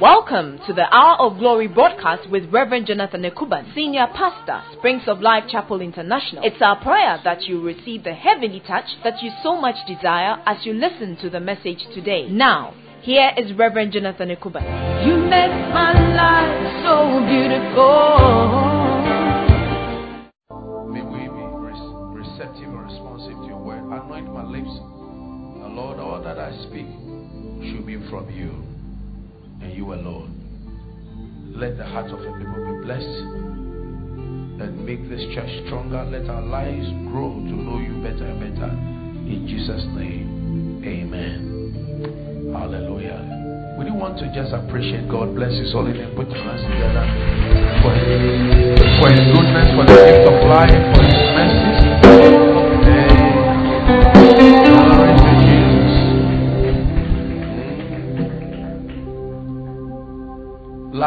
Welcome to the Hour of Glory broadcast with Reverend Jonathan Ekuban, Senior Pastor, Springs of Life Chapel International. It's our prayer that you receive the heavenly touch that you so much desire as you listen to the message today. Now, here is Reverend Jonathan Ekuban. You make my life so beautiful. May we be receptive and responsive to your word. Anoint my lips. And Lord, all that I speak should be from you and you alone. Let the hearts of the people be blessed and make this church stronger. Let our lives grow to know you better and better. In Jesus' name, amen. Hallelujah. We do want to just appreciate God. Bless his holy name. Put your hands together for his, for his goodness, for the gift of life, for his.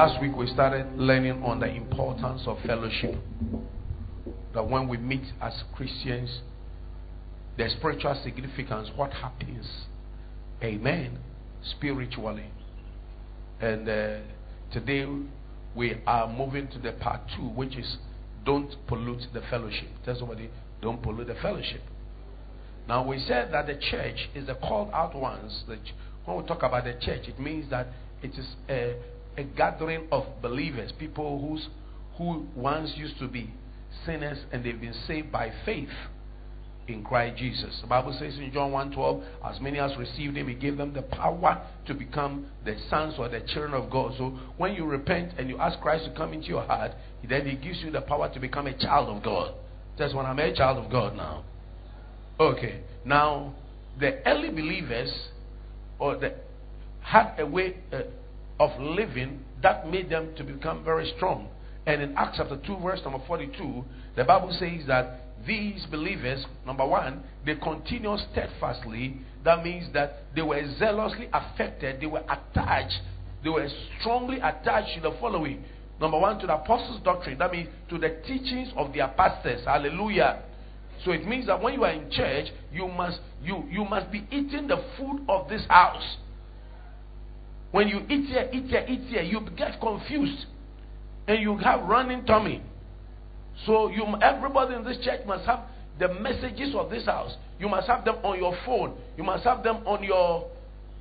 Last week we started learning on the importance of fellowship. That when we meet as Christians, the spiritual significance, what happens, amen, spiritually. And uh, today we are moving to the part two, which is don't pollute the fellowship. Tell somebody, don't pollute the fellowship. Now we said that the church is the called out ones. Ch- when we talk about the church, it means that it is a, a gathering of believers, people who's, who once used to be sinners and they've been saved by faith in Christ Jesus. The Bible says in John 1:12, as many as received him, he gave them the power to become the sons or the children of God. So when you repent and you ask Christ to come into your heart, then he gives you the power to become a child of God. That's when I'm a child of God now. Okay. Now, the early believers or the, had a way uh, of living that made them to become very strong. And in Acts chapter 2, verse number 42, the Bible says that these believers, number one, they continued steadfastly. That means that they were zealously affected, they were attached, they were strongly attached to the following. Number one, to the apostles' doctrine. That means to the teachings of their pastors. Hallelujah. So it means that when you are in church, you must you you must be eating the food of this house. When you eat here, eat here, eat here, you get confused, and you have running tummy. So you everybody in this church must have the messages of this house. You must have them on your phone. You must have them on your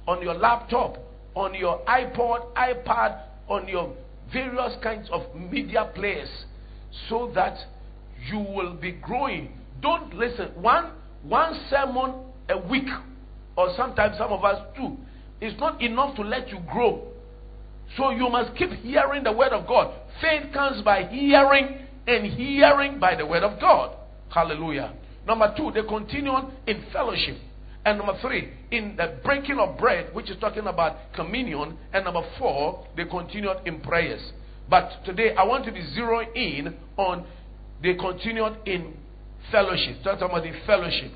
on your laptop, on your iPod, iPad, on your various kinds of media players, so that you will be growing. Don't listen. One one sermon a week, or sometimes some of us two, is not enough to let you grow. So you must keep hearing the word of God. Faith comes by hearing, and hearing by the word of God. Hallelujah. Number two, they continue on in fellowship. And number three, in the breaking of bread, which is talking about communion. And number four, they continued in prayers. But today, I want to be zeroing in on they continued in fellowship. Talk about the fellowship.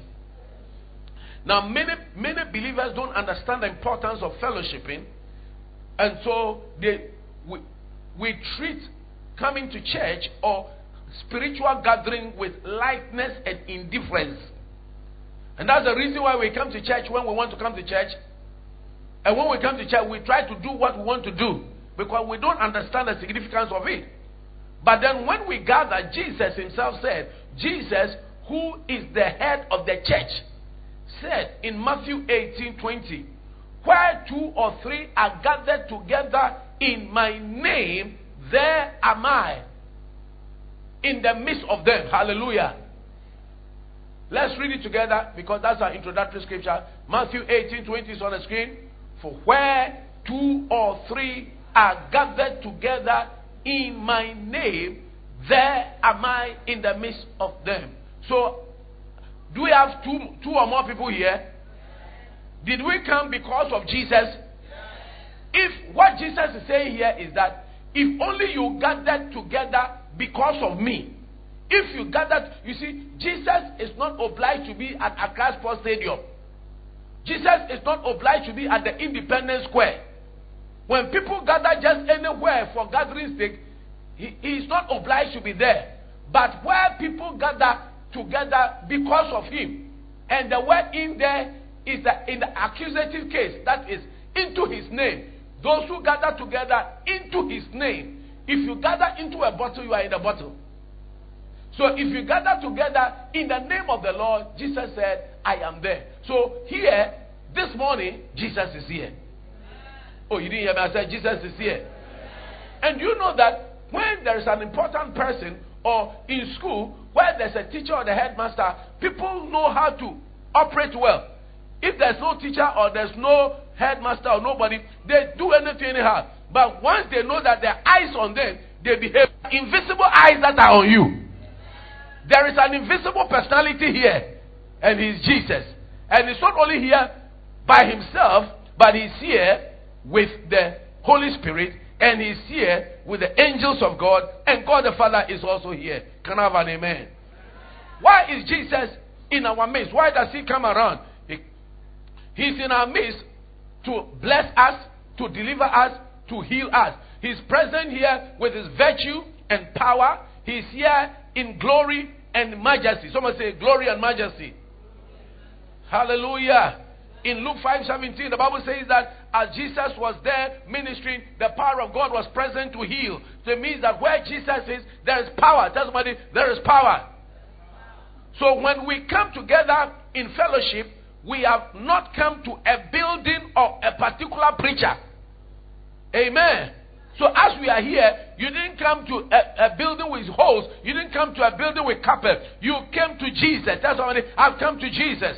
Now, many many believers don't understand the importance of fellowshipping, and so they we, we treat coming to church or spiritual gathering with lightness and indifference. And that's the reason why we come to church when we want to come to church. And when we come to church, we try to do what we want to do because we don't understand the significance of it. But then when we gather, Jesus himself said, Jesus, who is the head of the church, said in Matthew 18 20, Where two or three are gathered together in my name, there am I in the midst of them. Hallelujah. Let's read it together because that's our introductory scripture. Matthew 18 20 is on the screen. For where two or three are gathered together in my name, there am I in the midst of them. So, do we have two, two or more people here? Did we come because of Jesus? If what Jesus is saying here is that if only you gathered together because of me, if you gathered, you see, Jesus is not obliged to be at Accra Sports Stadium. Jesus is not obliged to be at the Independence Square. When people gather just anywhere for gathering sake, he, he is not obliged to be there. But where people gather together because of him, and the word in there is that in the accusative case, that is into his name, those who gather together into his name. If you gather into a bottle, you are in a bottle. So if you gather together in the name of the Lord, Jesus said, I am there. So here, this morning, Jesus is here. Oh, you didn't hear me? I said, Jesus is here. And you know that when there is an important person or in school where there's a teacher or the headmaster, people know how to operate well. If there's no teacher or there's no headmaster or nobody, they do anything anyhow. But once they know that their eyes on them, they behave. Invisible eyes that are on you. There is an invisible personality here, and he's Jesus. And he's not only here by himself, but he's here with the Holy Spirit, and he's here with the angels of God, and God the Father is also here. Can I have an amen? Why is Jesus in our midst? Why does he come around? He, he's in our midst to bless us, to deliver us, to heal us. He's present here with his virtue and power. He's here in glory and majesty. Someone say glory and majesty. Hallelujah. In Luke 5 17, the Bible says that as Jesus was there ministering, the power of God was present to heal. So it means that where Jesus is, there is power. Tell somebody, there is power. So when we come together in fellowship, we have not come to a building or a particular preacher. Amen. So as we are here, you didn't come to a, a, building with holes. You didn't come to a building with carpet. You came to Jesus. That's why I've come to Jesus.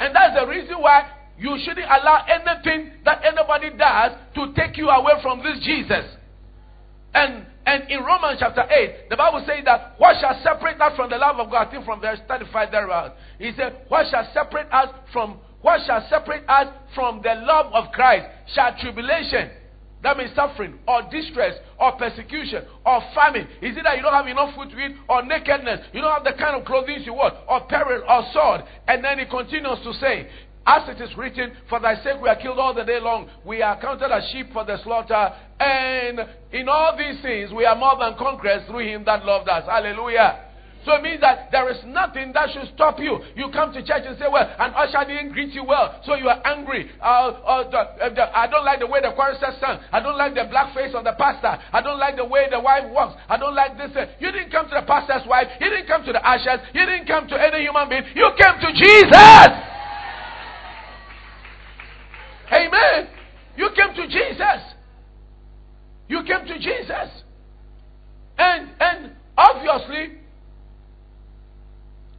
And that's the reason why you shouldn't allow anything that anybody does to take you away from this Jesus. And and in Romans chapter 8, the Bible says that what shall separate us from the love of God? I think from verse 35 thereabout. He said, What shall separate us from what shall separate us from the love of Christ? Shall tribulation, that means suffering, or distress, or persecution, or famine. Is it that you don't have enough food to eat, or nakedness? You don't have the kind of clothing you want, or peril, or sword. And then he continues to say, as it is written, For thy sake we are killed all the day long. We are counted as sheep for the slaughter. And in all these things we are more than conquerors through him that loved us. Hallelujah. So it means that there is nothing that should stop you. You come to church and say, Well, an usher didn't greet you well, so you are angry. Uh, uh, the, uh, the, I don't like the way the choristers sing. I don't like the black face of the pastor. I don't like the way the wife walks. I don't like this. You didn't come to the pastor's wife. You didn't come to the ushers. You didn't come to any human being. You came to Jesus. Amen. You came to Jesus. You came to Jesus. And and obviously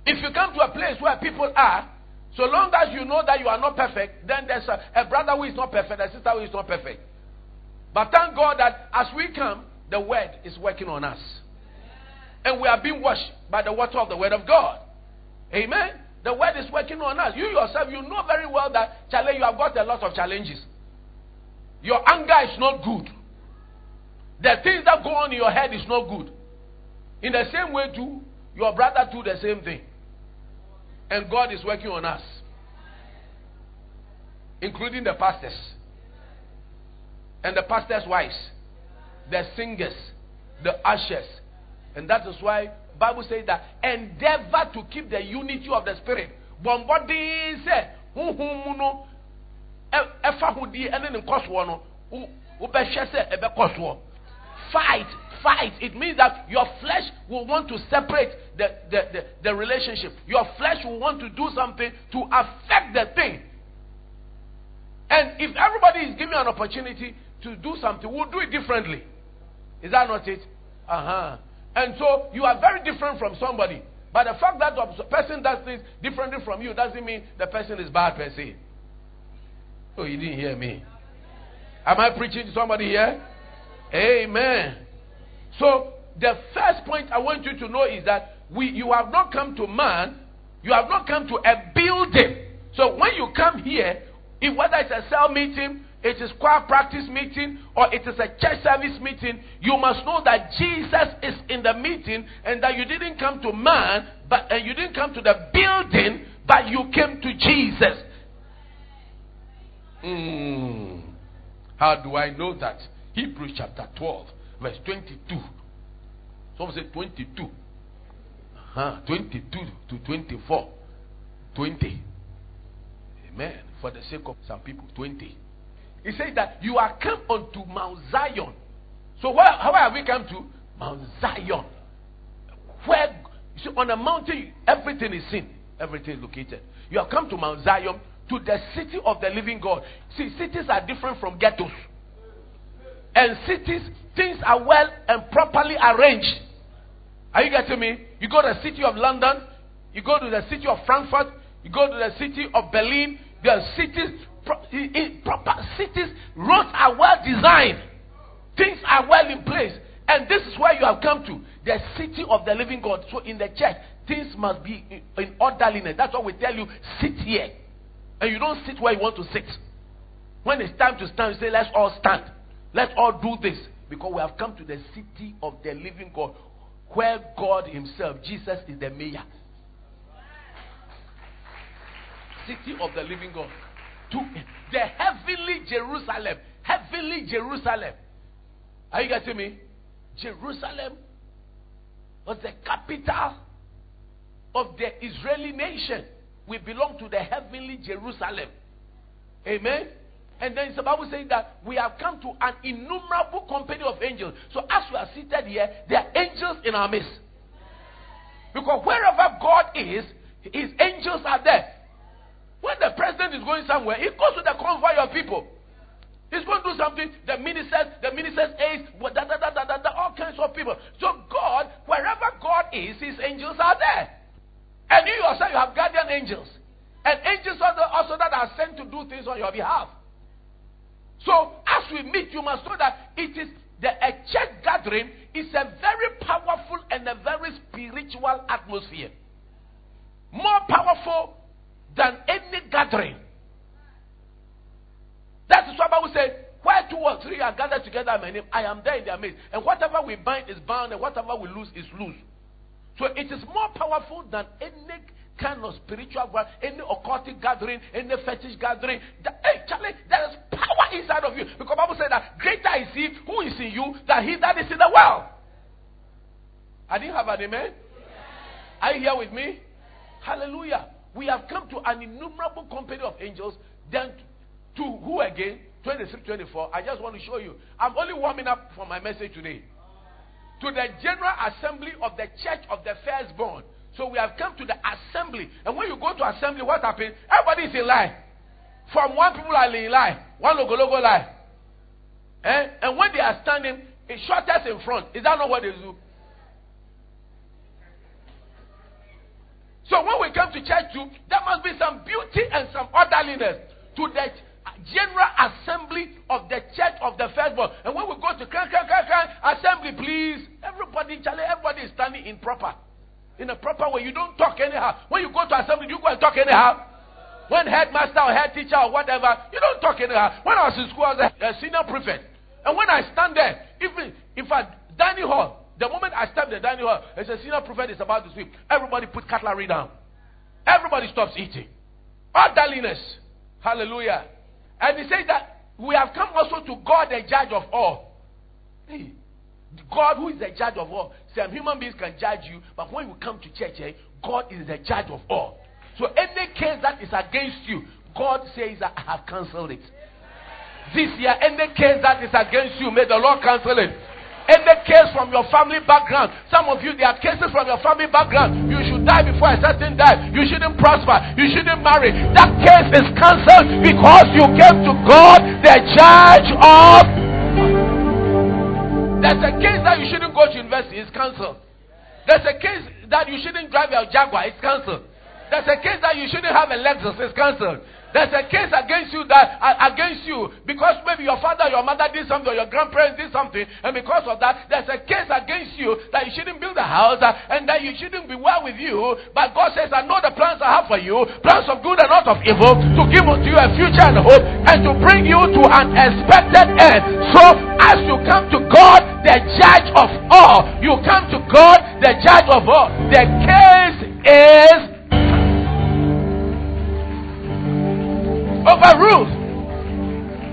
if you come to a place where people are, so long as you know that you are not perfect, then there's a, a brother who is not perfect, a sister who is not perfect. But thank God that as we come, the word is working on us. And we are being washed by the water of the word of God. Amen. The word is working on us. You yourself, you know very well that Charlie, you have got a lot of challenges. Your anger is not good. The things that go on in your head is not good. In the same way, too, your brother do the same thing. And God is working on us, including the pastors and the pastors' wives, the singers, the ushers. And that is why Bible says that endeavor to keep the unity of the spirit. Fight fight. It means that your flesh will want to separate the, the, the, the, relationship. Your flesh will want to do something to affect the thing. And if everybody is given an opportunity to do something, we'll do it differently. Is that not it? Uh huh. And so you are very different from somebody. But the fact that the person does things differently from you doesn't mean the person is bad per se. Oh, you didn't hear me. Am I preaching to somebody here? Amen. So, the first point I want you to know is that we, you have not come to man, you have not come to a building. So, when you come here, if whether it's a cell meeting, it is choir practice meeting, or it is a church service meeting, you must know that Jesus is in the meeting and that you didn't come to man, but and you didn't come to the building, but you came to Jesus. Mm. How do I know that? Hebrews chapter 12 verse 22. Some say 22. Uh-huh. 22 to 24. 20. Amen. For the sake of some people, 20. He says that you are come unto Mount Zion. So where, how have we come to? Mount Zion. Where you see, on a mountain, everything is seen, everything is located. You have come to Mount Zion, to the city of the living God. See, cities are different from ghettos. And cities, things are well and properly arranged. Are you getting me? You go to the city of London, you go to the city of Frankfurt, you go to the city of Berlin. There are cities, proper cities, roads are well designed, things are well in place. And this is where you have come to the city of the living God. So in the church, things must be in, in orderliness. That's why we tell you, sit here. And you don't sit where you want to sit. When it's time to stand, you say, let's all stand. Let's all do this. Because we have come to the city of the living God, where God Himself, Jesus, is the mayor. City of the living God. To the heavenly Jerusalem. Heavenly Jerusalem. Are you getting me? Jerusalem was the capital of the Israeli nation. We belong to the heavenly Jerusalem. Amen. And then the Bible saying that we have come to an innumerable company of angels. So as we are seated here, there are angels in our midst. Because wherever God is, his angels are there. When the president is going somewhere, he goes with a convoy of people. He's going to do something. The ministers, the ministers' aides, da, da, da, da, da, da, all kinds of people. So God, wherever God is, His angels are there. And you yourself, you have guardian angels. And angels also, also that are sent to do things on your behalf. So as we meet, you must know that it is the a church gathering is a very powerful and a very spiritual atmosphere. More powerful than any gathering. That is what Bible says. Where two or three are gathered together in my name, I am there in their midst. And whatever we bind is bound, and whatever we lose is loose. So it is more powerful than any kind of spiritual any occultic gathering, any fetish gathering. hey, Charlie, there is power inside of you. Because Bible said that greater is he who is in you than he that is in the world. I didn't have an amen. Are you here with me? Hallelujah. We have come to an innumerable company of angels. Then to who again? 23, 24. I just want to show you. I'm only warming up for my message today. To the general assembly of the church of the firstborn. So we have come to the assembly. And when you go to assembly, what happens? Everybody is in line. From one people are in line. One logo logo line. Eh? And when they are standing, it shortest in front. Is that not what they do? So when we come to church too, there must be some beauty and some orderliness to the general assembly of the church of the firstborn. And when we go to can, can, can, can, assembly, please, everybody, Charlie, everybody is standing in proper, in a proper way. You don't talk anyhow. When you go to assembly, you go and talk anyhow. When headmaster or head teacher or whatever, you don't talk anyhow. When I was in school, I was a, senior prefect. And when I stand there, even if I dining hall, the moment I step the dining hall, as a senior prefect is about to speak, everybody put cutlery down. Everybody stops eating. Orderliness. Hallelujah. And he says that we have come also to God, the judge of all. God, who is the judge of all. Some human beings can judge you, but when you come to church, eh, God is the judge of all. So any case that is against you, God says I have cancelled it. This year, any case that is against you, may the Lord cancel it. Any case from your family background. Some of you, there are cases from your family background. You should die before a certain time. You shouldn't prosper. You shouldn't marry. That case is cancelled because you came to God, the judge of. There's a case that you shouldn't go to university. It's cancelled. There's a case that you shouldn't drive your Jaguar. It's cancelled. There's a case that you shouldn't have a Lexus. It's cancelled. There's a case against you that against you because maybe your father, your mother did something, or your grandparents did something, and because of that, there's a case against you that you shouldn't build a house uh, and that you shouldn't be well with you. But God says, I know the plans I have for you, plans of good and not of evil, to give unto you a future and hope, and to bring you to an expected end. So as you come to God, the judge of all, you come to God, the judge of all. The case is overruled.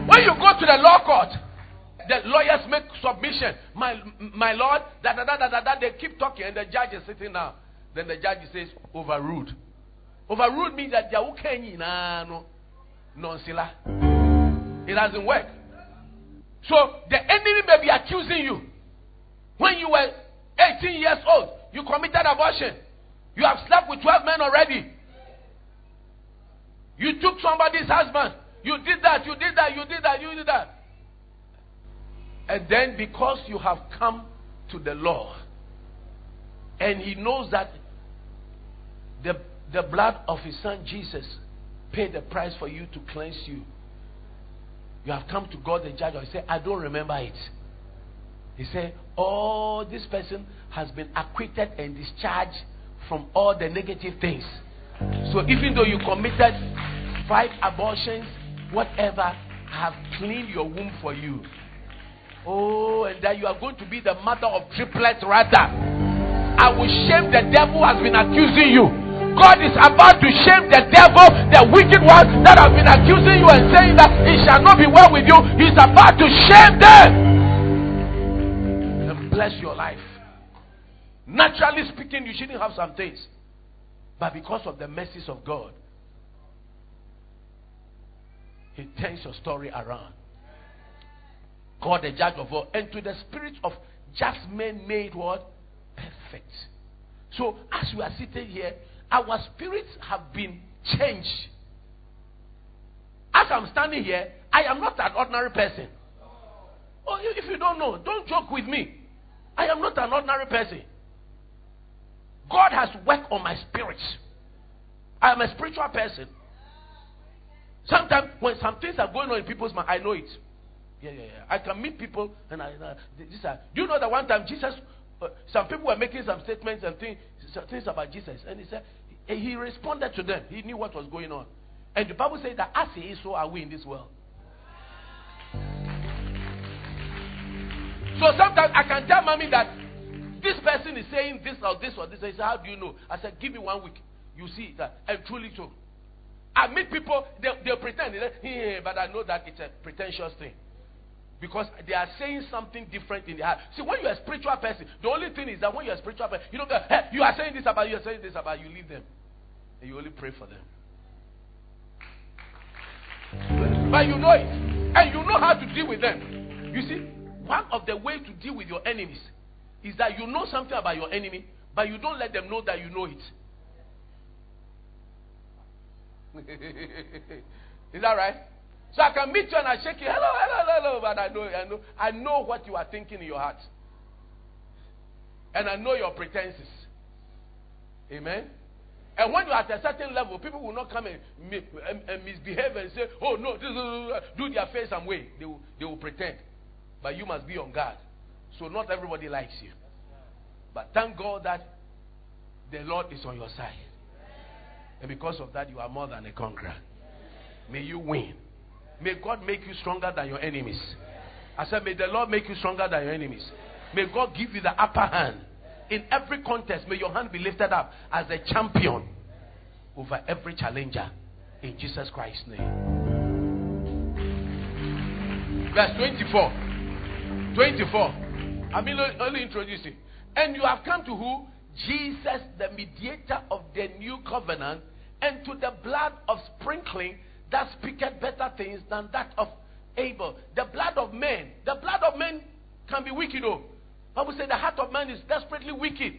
When you go to the law court, the lawyers make submission. My, my lord, da, da, da, da, da, da, they keep talking, and the judge is sitting down. Then the judge says, overruled. Overruled means that no nonsila. It doesn't work. So the enemy may be accusing you. When you were 18 years old, you committed abortion. You have slept with 12 men already. You took somebody's husband. You did that, you did that, you did that, you did that. And then because you have come to the Lord, and He knows that the, the blood of His Son Jesus paid the price for you to cleanse you. You have come to God the judge, He said, I don't remember it. He said, Oh, this person has been acquitted and discharged from all the negative things. So even though you committed five abortions, whatever, have cleaned your womb for you. Oh, and that you are going to be the mother of triplets rather. I will shame the devil has been accusing you. God is about to shame the devil, the wicked ones that have been accusing you and saying that it shall not be well with you. He's about to shame them and bless your life. Naturally speaking, you shouldn't have some things. But because of the mercies of God, He turns your story around. God, the judge of all, and to the spirit of just men made what? Perfect. So, as we are sitting here, our spirits have been changed. As I'm standing here, I am not an ordinary person. Oh, if you don't know, don't joke with me. I am not an ordinary person. God has worked on my spirit. I am a spiritual person. Sometimes when some things are going on in people's mind, I know it. Yeah, yeah, yeah. I can meet people and I. Uh, do you know that one time Jesus, uh, some people were making some statements and things, things about Jesus, and he said he responded to them. He knew what was going on, and the Bible says that as he is, so are we in this world. So sometimes I can tell mommy that this person is saying this or this or this. I said, How do you know? I said, Give me one week. You see that. And truly so. I meet people, they, they pretend, they, but I know that it's a pretentious thing. Because they are saying something different in their heart. See, when you're a spiritual person, the only thing is that when you're a spiritual person, you don't go, hey, you are saying this about you, are saying this about you, leave them. And you only pray for them. But you know it. And you know how to deal with them. You see, one of the ways to deal with your enemies is that you know something about your enemy, but you don't let them know that you know it. is that right? So I can meet you and I shake you, hello, hello, hello, but I know, I know, I know what you are thinking in your heart, and I know your pretenses. Amen. And when you are at a certain level, people will not come and, misbehave and say, "Oh no, do their face some way." They will, they will pretend, but you must be on guard. So not everybody likes you, but thank God that the Lord is on your side, and because of that, you are more than a conqueror. May you win. May God make you stronger than your enemies. I said, May the Lord make you stronger than your enemies. May God give you the upper hand. In every contest, may your hand be lifted up as a champion over every challenger. In Jesus Christ's name. Verse 24. 24. I'm only introducing. And you have come to who? Jesus, the mediator of the new covenant, and to the blood of sprinkling that speaketh better things than that of Abel. The blood of men, the blood of men can be wicked, though. Bible say the heart of man is desperately wicked.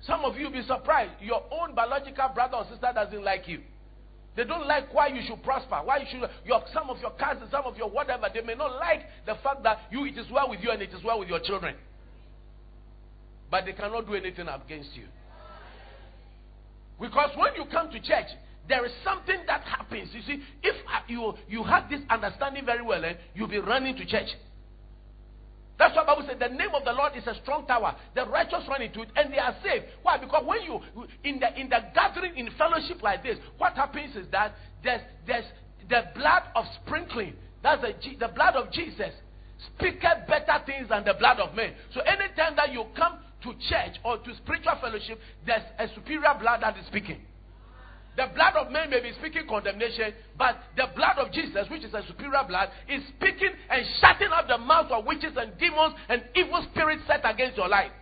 Some of you will be surprised. Your own biological brother or sister doesn't like you. They don't like why you should prosper. Why you should your some of your cousins, some of your whatever, they may not like the fact that you it is well with you and it is well with your children. But they cannot do anything against you. Because when you come to church, there is something that happens. You see, if you, you have this understanding very well, eh, you'll be running to church. That's why Bible said the name of the Lord is a strong tower. The righteous run into it and they are saved. Why? Because when you in the in the gathering in fellowship like this, what happens is that there's there's the blood of sprinkling. That's the, the blood of Jesus speaketh better things than the blood of men. So anytime that you come to church or to spiritual fellowship, there's a superior blood that is speaking. The blood of men may be speaking condemnation, but the blood of Jesus, which is a superior blood, is speaking and shutting up the mouth of witches and demons and evil spirits set against your life.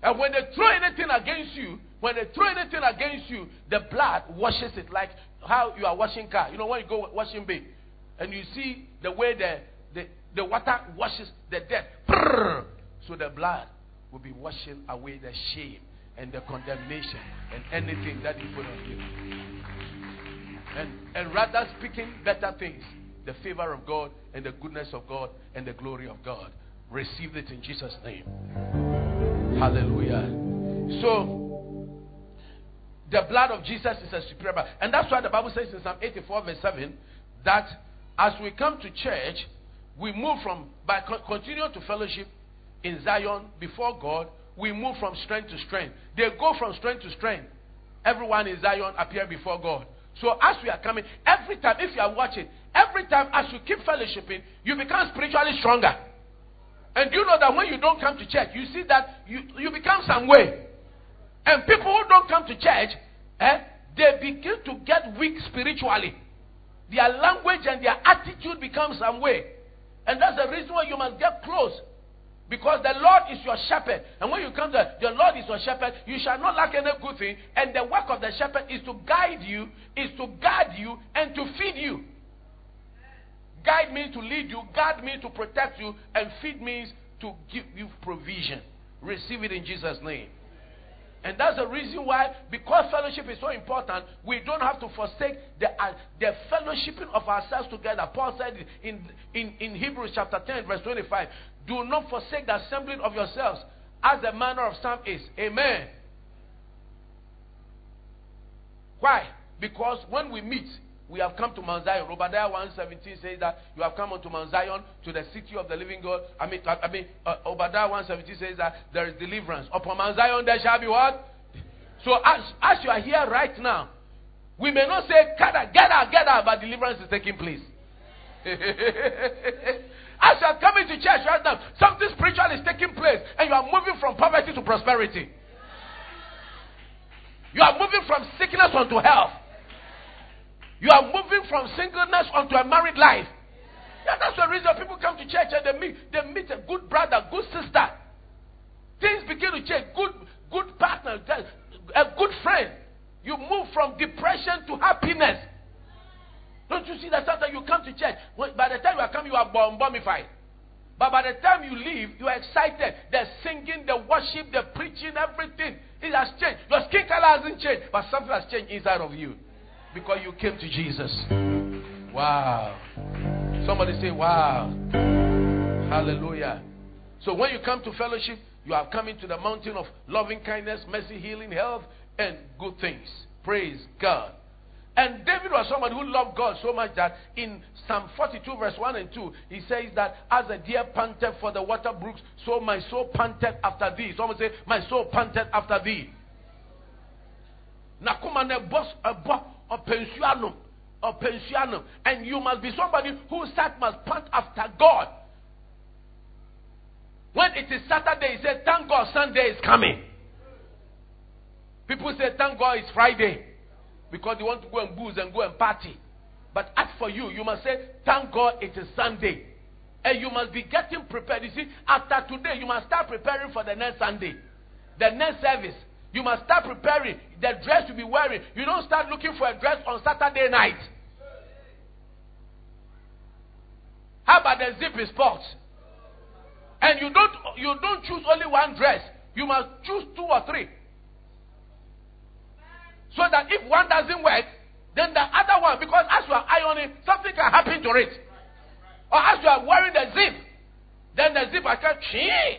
And when they throw anything against you, when they throw anything against you, the blood washes it like how you are washing car. You know when you go washing bay, and you see the way the the, the water washes the dirt. So the blood will be washing away the shame and the condemnation and anything that you put on you. And and rather speaking better things, the favor of God and the goodness of God and the glory of God. Receive it in Jesus' name. Hallelujah. So, the blood of Jesus is a blood. And that's why the Bible says in Psalm 84, verse 7, that as we come to church, we move from, by continuing to fellowship in Zion before God, we move from strength to strength. They go from strength to strength. Everyone in Zion appear before God. So as we are coming, every time, if you are watching, every time as you keep fellowshipping, you become spiritually stronger. And you know that when you don't come to church, you see that you, you become some way. And people who don't come to church, eh, they begin to get weak spiritually. Their language and their attitude becomes some way. And that's the reason why you must get close. Because the Lord is your shepherd. And when you come to the Lord is your shepherd, you shall not lack any good thing. And the work of the shepherd is to guide you, is to guard you, and to feed you. Guide means to lead you, guard means to protect you, and feed means to give you provision. Receive it in Jesus' name. And that's the reason why, because fellowship is so important, we don't have to forsake the, uh, the fellowshipping of ourselves together. Paul said in, in, in Hebrews chapter 10, verse 25, do not forsake the assembling of yourselves, as the manner of some is. Amen. Why? Because when we meet, we have come to Mount Zion. Obadiah 117 says that you have come unto Mount Zion, to the city of the living God. I mean, I mean uh, Obadiah 117 says that there is deliverance. Upon Mount Zion there shall be what? So as, as you are here right now, we may not say, out, get out, but deliverance is taking place. as you are coming to church right now, something spiritual is taking place, and you are moving from poverty to prosperity. You are moving from sickness unto health. You are moving from singleness onto a married life. Yeah, that's the reason people come to church and they meet, they meet a good brother, good sister. Things begin to change. Good, good partner, a good friend. You move from depression to happiness. Don't you see that sometimes you come to church, by the time you are coming, you are bomb bombified. But by the time you leave, you are excited. The singing, the worship, the preaching, everything. It has changed. Your skin color hasn't changed, but something has changed inside of you because you came to Jesus. Wow. Somebody say, Wow. Hallelujah. So when you come to fellowship, you are coming to the mountain of loving kindness, mercy, healing, health, and good things. Praise God. And David was somebody who loved God so much that in Psalm 42, verse 1 and 2, he says that as a deer panted for the water brooks, so my soul panted after thee. Someone say, My soul panted after thee. Nakuma ne boss a boss or pensiano or pensiano. And you must be somebody whose heart must pant after God. When it is Saturday, he said, Thank God Sunday is coming. People say, Thank God it's Friday. Because they want to go and booze and go and party. But as for you, you must say, Thank God it is Sunday. And you must be getting prepared. You see, after today, you must start preparing for the next Sunday, the next service. You must start preparing the dress you'll be wearing. You don't start looking for a dress on Saturday night. How about the zip sports? And you don't you don't choose only one dress. You must choose two or three. So that if one doesn't work, then the other one, because as you are ironing, something can happen to it. Or as you are wearing the zip, then the zip can chee.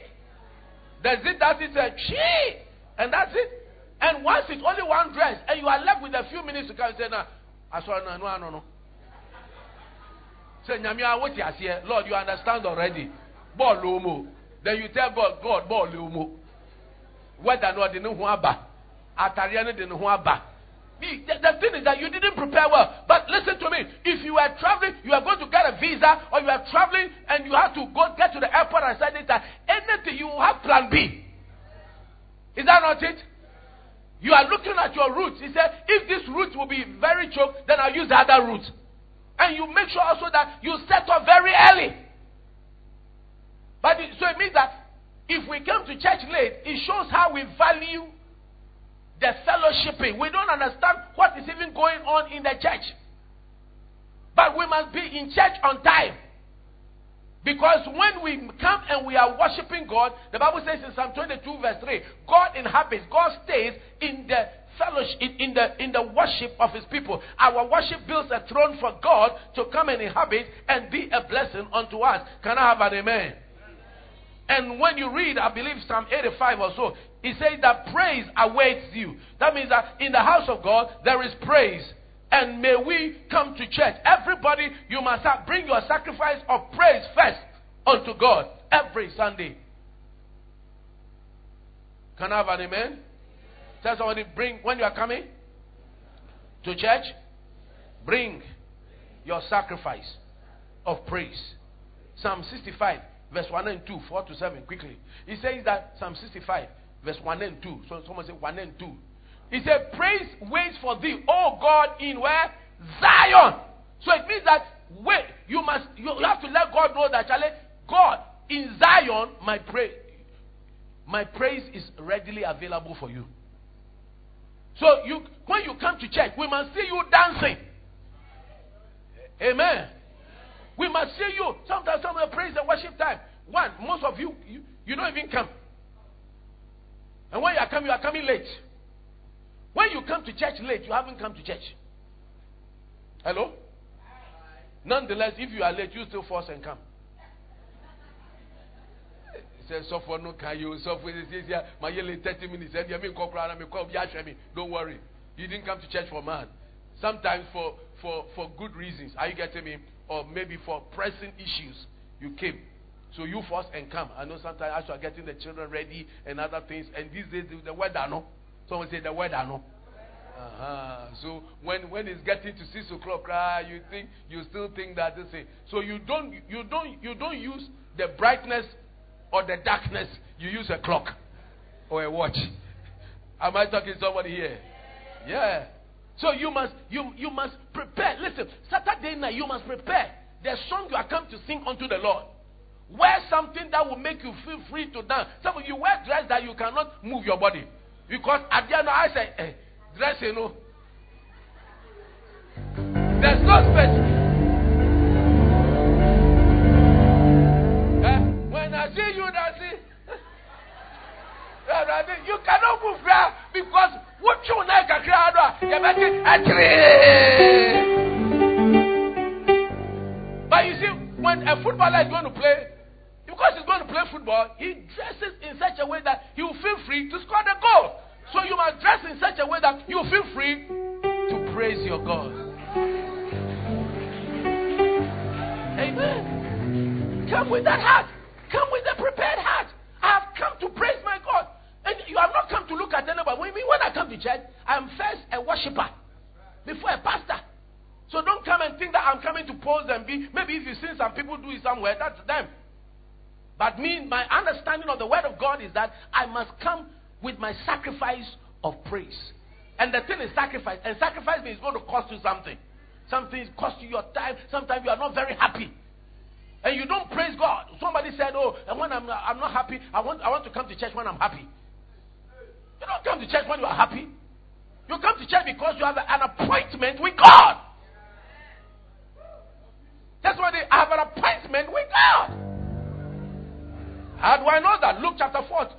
The zip that is uh, a chee. And that's it. And once it's only one dress, and you are left with a few minutes to come and say, nah, I saw no, no, no, no. Say, Nyamia, what you here? Lord, you understand already. Ball. Then you tell God, God, ball. Whether or not they know who aba. The, the thing is that you didn't prepare well. But listen to me. If you are traveling, you are going to get a visa, or you are traveling and you have to go get to the airport and say that anything, you have plan B. Is that not it? You are looking at your route. He said, if this route will be very choked, then I'll use the other route. And you make sure also that you set up very early. But it, so it means that if we come to church late, it shows how we value the fellowshipping. We don't understand what is even going on in the church. But we must be in church on time. Because when we come and we are worshiping God, the Bible says in Psalm 22, verse 3, God inhabits, God stays in the fellowship, in, in, the, in the worship of his people. Our worship builds a throne for God to come and inhabit and be a blessing unto us. Can I have an amen? And when you read, I believe Psalm 85 or so, it says that praise awaits you. That means that in the house of God, there is praise. And may we come to church. Everybody, you must have, bring your sacrifice of praise first unto God every Sunday. Can I have an amen? Tell somebody, bring, when you are coming to church, bring your sacrifice of praise. Psalm 65, verse 1 and 2, 4 to 7, quickly. He says that Psalm 65, verse 1 and 2. So someone say 1 and 2. He said, Praise waits for thee, O God, in where? Zion. So it means that wait, you must you, you have to let God know that Charlie, God in Zion, my praise, my praise is readily available for you. So you when you come to church, we must see you dancing. Amen. We must see you. Sometimes some of the praise and worship time. One, most of you, you, you don't even come. And when you are coming, you are coming late. When you come to church late, you haven't come to church. Hello? Nonetheless, if you are late, you still force and come. Say, so for no can you, so for this year, my yearly 30 minutes, and you mean, don't worry. You didn't come to church for man. Sometimes for, for, for good reasons. Are you getting me? Or maybe for pressing issues, you came. So you first and come. I know sometimes as you are getting the children ready and other things, and these days the weather, no? Someone say the weather, no? Uh-huh. So when when it's getting to six o'clock, ah, you think you still think that this thing. So you don't you don't you don't use the brightness or the darkness. You use a clock or a watch. Am I talking to somebody here? Yeah. So you must you you must prepare. Listen, Saturday night you must prepare the song you are come to sing unto the Lord. Wear something that will make you feel free to dance. Some of you wear dress that you cannot move your body. Because at the end, I say, eh, dress, you know. There's no space. Eh, when I see you dancing, you cannot move there because what you like a crowd, you're But you see, when a footballer is going to play, because he's going to play football, he dresses in such a way that he will feel free to score the goal. So you must dress in such a way that you feel free to praise your God. Amen. Come with that heart. Come with a prepared heart. I have come to praise my God. And you have not come to look at anybody. When I come to church, I am first a worshiper before a pastor. So don't come and think that I'm coming to pose and be. Maybe if you see some people do it somewhere, that's them. But me, my understanding of the word of God is that I must come with my sacrifice of praise. And the thing is sacrifice. And sacrifice means going to cost you something. Something cost you your time. Sometimes you are not very happy. And you don't praise God. Somebody said, Oh, and when I'm, I'm not happy, I want, I want to come to church when I'm happy. You don't come to church when you are happy. You come to church because you have an appointment with God. That's why they have an appointment with God. How do I know that? Luke chapter 4,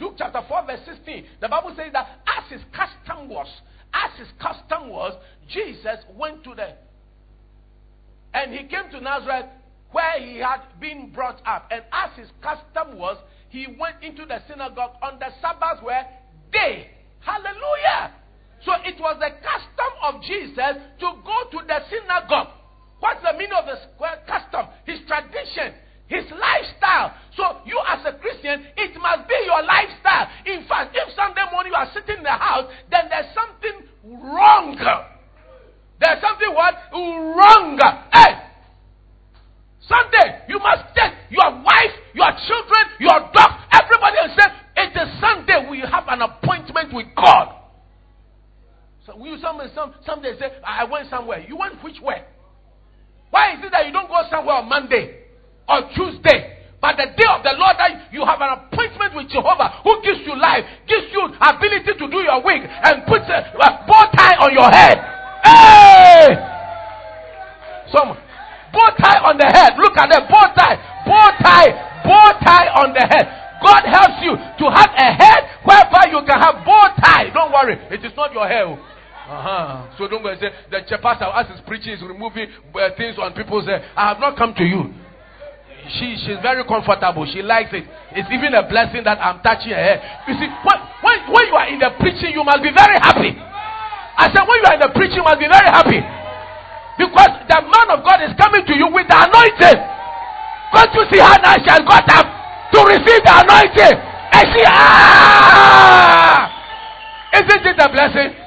Luke chapter 4, verse 16. The Bible says that as his custom was, as his custom was, Jesus went to the and he came to Nazareth where he had been brought up. And as his custom was, he went into the synagogue on the Sabbath where day. Hallelujah. So it was the custom of Jesus to go to the synagogue. What's the meaning of the custom? His tradition his lifestyle. So, you as a Christian, it must be your lifestyle. In fact, if Sunday morning you are sitting in the house, then there's something wrong. There's something what? Wrong. Hey! Sunday, you must take your wife, your children, your dog, everybody and say, it is Sunday, we have an appointment with God. So we some some someday say, I went somewhere. You went which way? Why is it that you don't go somewhere on Monday? Or Tuesday. But the day of the Lord that you have an appointment with Jehovah who gives you life, gives you ability to do your work, and puts a, a bow tie on your head. Hey! Some bow tie on the head. Look at the bow tie. Bow tie. Bow tie on the head. God helps you to have a head whereby you can have bow tie. Don't worry. It is not your hair. Uh-huh. So don't go and say the pastor as he's preaching is removing uh, things on people's head. I have not come to you. She she's very comfortable. She likes it. It's even a blessing that I'm touching her hair. You see, when, when, when you are in the preaching, you must be very happy. I said, when you are in the preaching, you must be very happy. Because the man of God is coming to you with the anointing. Can't you see how now she has got up to receive the anointing? And she, ah! Isn't it a blessing?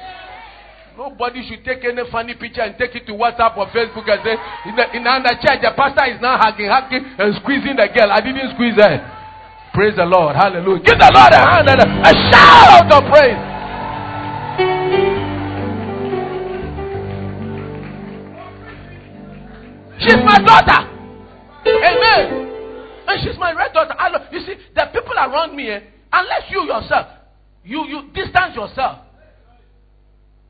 Nobody should take any funny picture and take it to WhatsApp or Facebook and say, in the, the church, the pastor is now hugging, hugging, and squeezing the girl. I didn't squeeze her. Praise the Lord. Hallelujah. Give the Lord a hand and a, a shout of praise. She's my daughter. Amen. And she's my red daughter. I love, you see, the people around me, eh, unless you yourself, you, you distance yourself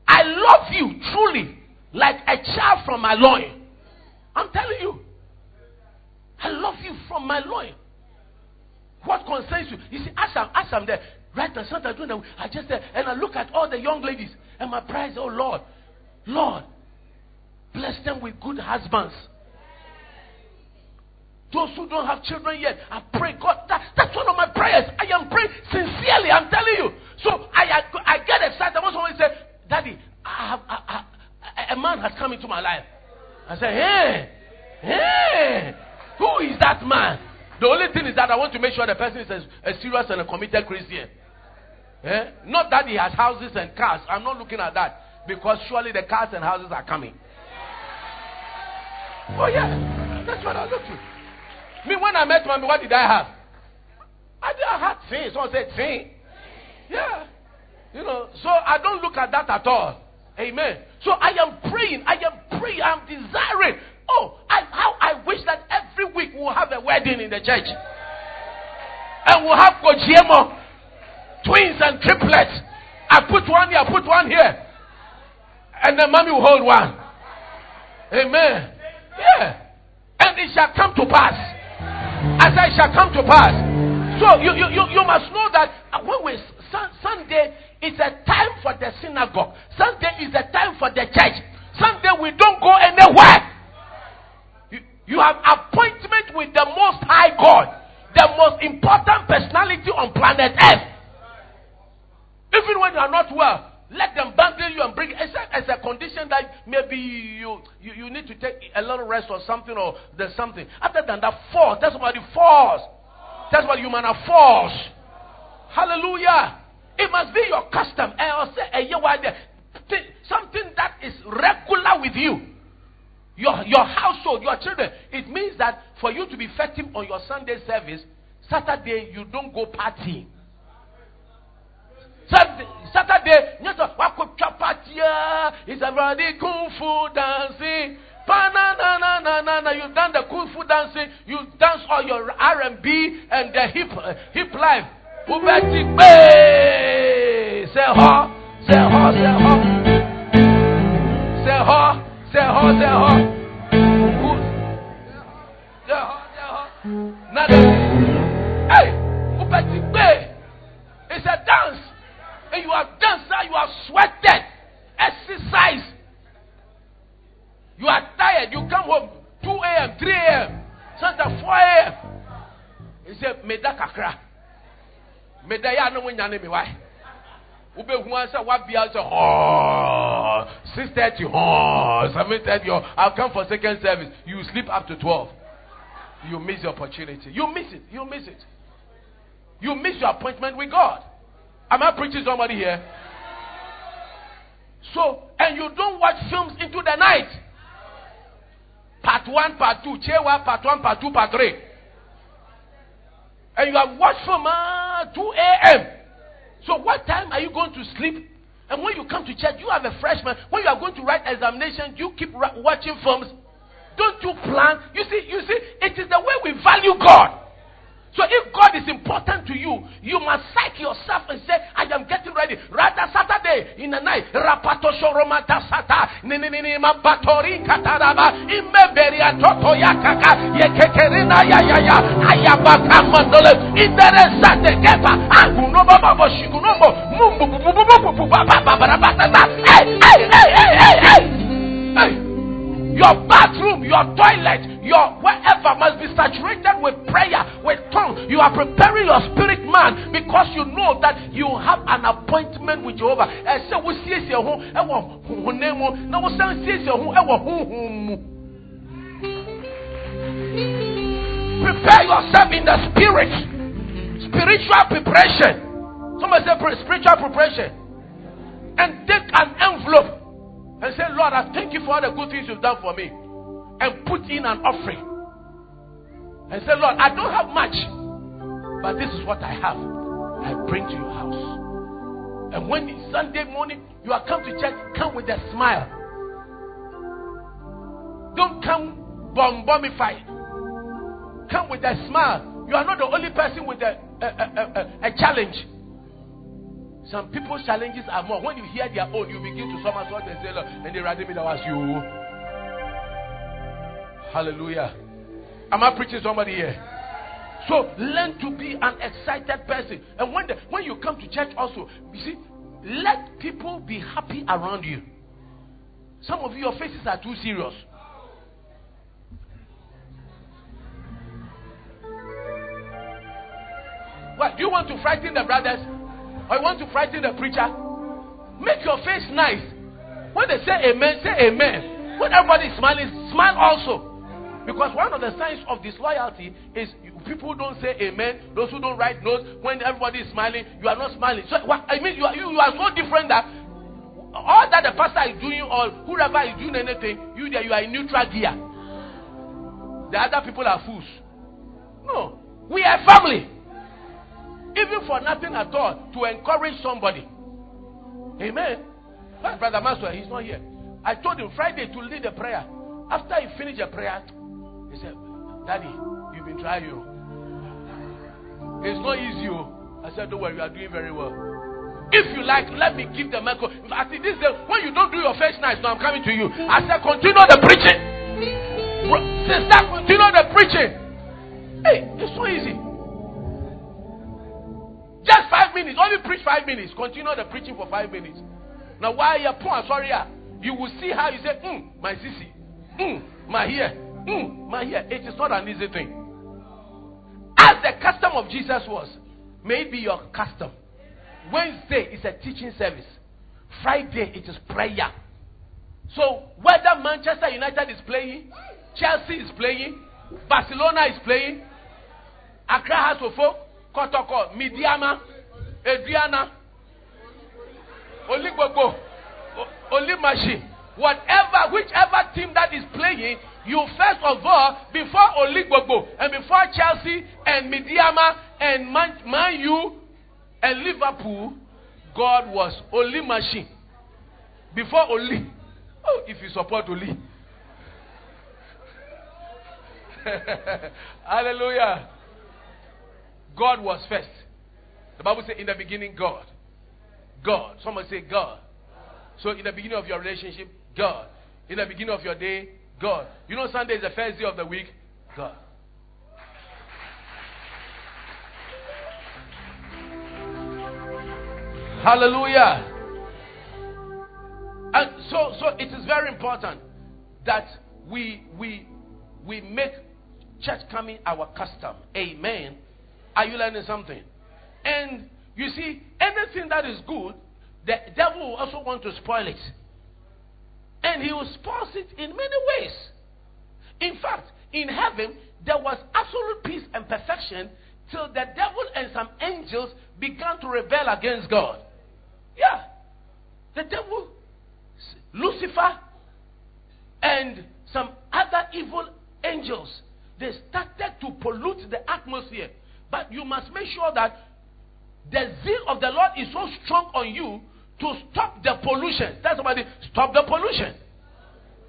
I love you truly like a child from my loin. I'm telling you. I love you from my loin. What concerns you? You see, as I'm, as I'm there, right now, sometimes doing that, I just there, and I look at all the young ladies, and my prayer is, oh Lord, Lord, bless them with good husbands. Those who don't have children yet, I pray, God, that, that's one of my prayers. I am praying sincerely, I'm telling you. So I, I, I get excited when someone say, Daddy, I have, I, I, has come into my life. I said, Hey, hey, who is that man? The only thing is that I want to make sure the person is a, a serious and a committed Christian. Eh? Not that he has houses and cars. I'm not looking at that. Because surely the cars and houses are coming. Oh, yeah. That's what I look to. Me, when I met mommy, what did I have? I didn't have things. Someone said, thing. Yeah. You know, so I don't look at that at all. Amen. So I am praying. I am praying. I'm desiring. Oh, I, how I wish that every week we'll have a wedding in the church. And we'll have Kojiemo, twins and triplets. I put one here, I put one here. And the mommy will hold one. Amen. Yeah. And it shall come to pass. As I shall come to pass. So you, you, you, you must know that when we Sunday is a time for the synagogue. Sunday is a time for the church. Sunday we don't go anywhere. You, you have appointment with the most high God, the most important personality on planet Earth. Even when you are not well, let them bundle you and bring it. As a condition that maybe you, you, you need to take a little rest or something or there's something. Other than that, force. That's what the force. That's what human are force. Hallelujah. It must be your custom. Eh, eh, something that is regular with you. Your, your household, your children. It means that for you to be effective on your Sunday service, Saturday you don't go partying. Saturday, Saturday, it's a kung fu dancing. Na, na, na, na, na. You've done the kung fu dancing. You dance all your R and the hip eh, hip life wobɛti gbee sɛ hɔ sɛ hɔ sɛ hɔ sɛ hɔ sɛ hɔ sɛ hɔ wu sɛ hɔ sɛ hɔ nada. Hey wobɛti gbee it's a dance. And you are dancing you are sweated. Exercise. You are tired. You come home two a.m. three a.m. sometimes four a.m. he say meda kakra meda yɛ anam nyane me wae. Wobɛhu sɛ wabia sɛ hɔ six thirty hɔ seven thirty hɔ I'll come for second service. You sleep up to twelve. You miss the opportunity. You miss it. You miss it. You miss your appointment with God. Am I preaching somebody here? So and you don't watch films into the night. Part one part two chewa part one part two part three and you have watched from uh, 2 a.m. So what time are you going to sleep? And when you come to church, you have a freshman. When you are going to write examination, you keep watching films. Don't you plan? You see, you see, it is the way we value God. So if God is important to you, you must psych yourself and say, I am getting ready. Rather Saturday in the night, rapato shoromata sata, ninini mabatori kataraba, imbeberia toto yakaka, yekekerina ya ya ya, ayabaka mandole, interesante kepa, agunobo babo shigunobo, mumbu bu bu bu bu bu bu ba ba ba ba ba ba hey hey hey hey hey hey. hey. Your bathroom, your toilet, your wherever must be saturated with prayer, with tongue. You are preparing your spirit man because you know that you have an appointment with Jehovah. Prepare yourself in the spirit. Spiritual preparation. Somebody say spiritual preparation. And take an envelope and say, Lord, I thank you for all the good things you've done for me. And put in an offering. And say, Lord, I don't have much, but this is what I have. I bring to your house. And when it's Sunday morning, you are come to church, come with a smile. Don't come bomb bombified. Come with a smile. You are not the only person with a, a, a, a, a challenge. Some people's challenges are more. When you hear their own, you begin to somersault and say, Look, and they rather me that was you. Hallelujah. Am I preaching somebody here? So learn to be an excited person. And when the, when you come to church also, you see, let people be happy around you. Some of you, your faces are too serious. What? Do you want to frighten the brothers? Or you want to frighten the preacher? Make your face nice. When they say amen, say amen. When everybody is smiling, smile also. Because one of the signs of disloyalty is people don't say amen, those who don't write notes, when everybody is smiling, you are not smiling. So I mean you are, you are so different that all that the pastor is doing or whoever is doing anything, you there you are in neutral gear. The other people are fools. No. We are family even for nothing at all, to encourage somebody. Amen. My brother Master, he's not here. I told him Friday to lead the prayer. After he finished the prayer, he said, Daddy, you've been trying. You. It's not easy. Oh. I said, Don't worry, you are doing very well. If you like, let me give the microphone. I see this day, when you don't do your first night, now I'm coming to you. I said, continue the preaching. Sister, continue the preaching. Hey, it's so easy. Just five minutes. Only preach five minutes. Continue the preaching for five minutes. Now, while you're poor, sorry, you will see how you say, mm, my sissy, mm, my here, mm, my here. It is not an easy thing. As the custom of Jesus was, maybe your custom. Wednesday is a teaching service. Friday it is prayer. So whether Manchester United is playing, Chelsea is playing, Barcelona is playing, Accra Hearts of Kotoko, Medeama, Aduana, Oligbogbo, Olimashi, whatever, whichever team that is playing, you first of all, before Oligbogbo and before Chelsea and Medeama and Man, Man U and Liverpool, God was Olimashi. Before Oli. Oh, if you support Oli. Hallelujah. God was first. The Bible says, in the beginning, God. God. Someone say, God. So, in the beginning of your relationship, God. In the beginning of your day, God. You know, Sunday is the first day of the week, God. Hallelujah. And so, so it is very important that we we we make church coming our custom. Amen. Are you learning something? And you see, anything that is good, the devil will also want to spoil it. And he will spoil it in many ways. In fact, in heaven, there was absolute peace and perfection till the devil and some angels began to rebel against God. Yeah. The devil, Lucifer, and some other evil angels, they started to pollute the atmosphere. But you must make sure that the zeal of the Lord is so strong on you to stop the pollution. Tell somebody, stop the pollution.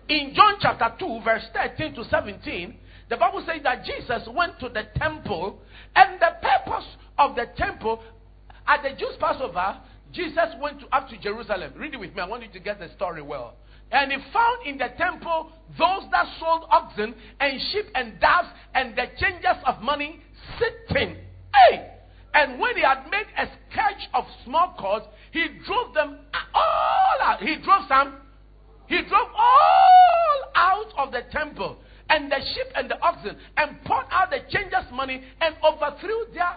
In John chapter 2, verse 13 to 17, The Bible says that Jesus went to the temple, and the purpose of the temple at the Jews' Passover, Jesus went to, up to Jerusalem. Read it with me. I want you to get the story well. And he found in the temple those that sold oxen and sheep and doves and the changers of money sitting. Hey! And when he had made a sketch of small cords, he drove them all out. He drove some. He drove all out of the temple and the sheep and the oxen and poured out the changers' money and overthrew their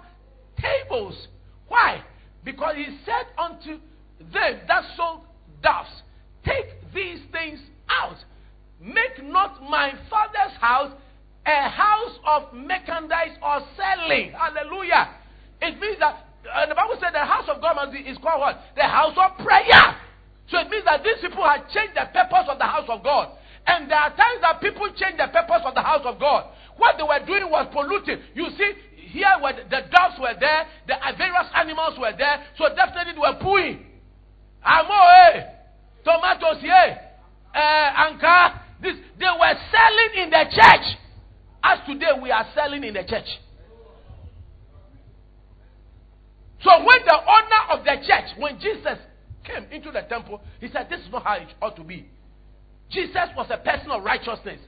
tables. Why? Because he said unto them that sold doves, Take these things out. Make not my father's house a house of merchandise or selling. Hallelujah. It means that uh, the Bible said the house of God must be is called what? The house of prayer. So it means that these people had changed the purpose of the house of God. And there are times that people change the purpose of the house of God. What they were doing was polluting. You see, here the, the dogs were there, the various animals were there, so definitely they were pooing. Amo, eh? Tomatoes, eh? Uh, anka. This, they were selling in the church. As today, we are selling in the church. So when the owner of the church, when Jesus came into the temple, he said, This is not how it ought to be. Jesus was a person of righteousness.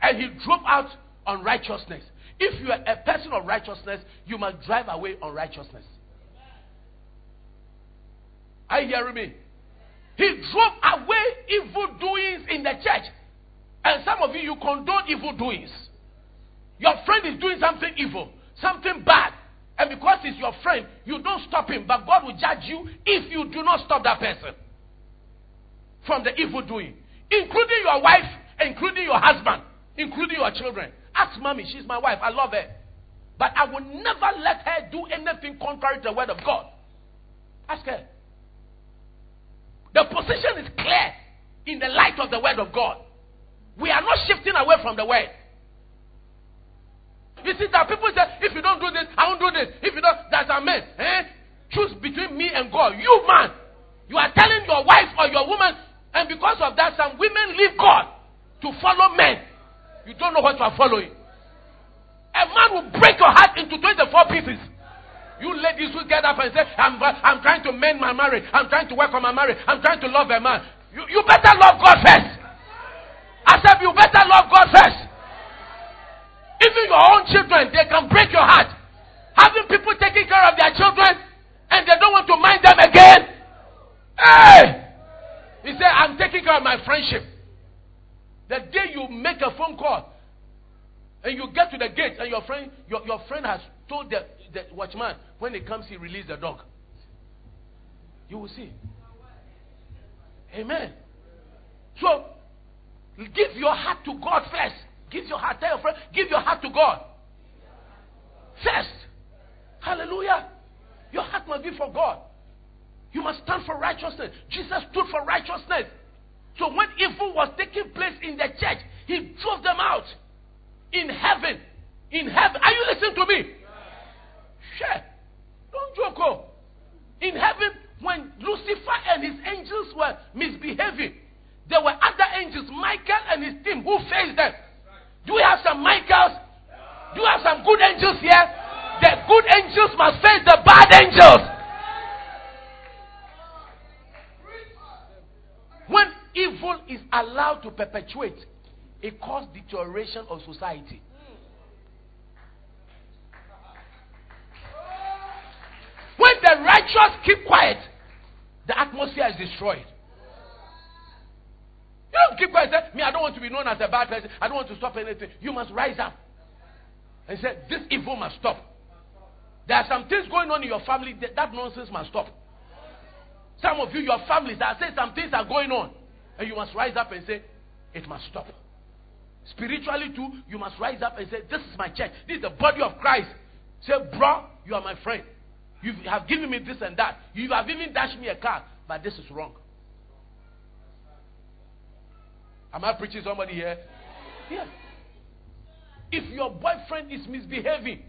And he drove out unrighteousness. If you are a person of righteousness, you must drive away unrighteousness. Are you hearing me? He drove away evil doings in the church. And some of you, you condone evil doings. Your friend is doing something evil, something bad. And because he's your friend, you don't stop him. But God will judge you if you do not stop that person from the evil doing, including your wife, including your husband, including your children. Ask mommy, she's my wife. I love her. But I will never let her do anything contrary to the word of God. Ask her. The position is clear in the light of the word of God. We are not shifting away from the word. You see that people say, if you don't do this, I won't do this. If you don't, that's a man. Eh? Choose between me and God. You man, you are telling your wife or your woman, and because of that, some women leave God to follow men. You don't know what you are following. A man will break your heart into 24 pieces. You ladies who get up and say, I'm, I'm trying to mend my marriage. I'm trying to work on my marriage. I'm trying to love a man. You, you better love God first. I said, you better love God first. Even your own children, they can break your heart. Having people taking care of their children and they don't want to mind them again. Hey! He said, I'm taking care of my friendship. The day you make a phone call and you get to the gate and your friend, your, your friend has told the, the watchman, when he comes, he release the dog. You will see. Amen. So, give your heart to God first. Give your heart, tell your friend, give your heart to God. First. Hallelujah. Your heart must be for God. You must stand for righteousness. Jesus stood for righteousness. So when evil was taking place in the church, he drove them out. In heaven. In heaven. Are you listening to me? Sure. Don't joke. Oh. In heaven, when Lucifer and his angels were misbehaving, there were other angels, Michael and his team, who faced them. Do we have some Michaels? Do you have some good angels here? The good angels must face the bad angels. When evil is allowed to perpetuate, it causes deterioration of society. When the righteous keep quiet, the atmosphere is destroyed. You don't keep quiet say, Me, I don't want to be known as a bad person. I don't want to stop anything. You must rise up and say, This evil must stop. There are some things going on in your family that, that nonsense must stop. Some of you, your families, I say some things are going on. And you must rise up and say, It must stop. Spiritually, too, you must rise up and say, This is my church. This is the body of Christ. Say, Bro, you are my friend. You have given me this and that. You have even dashed me a car. But this is wrong. Am I preaching somebody here? Yes. If your boyfriend is misbehaving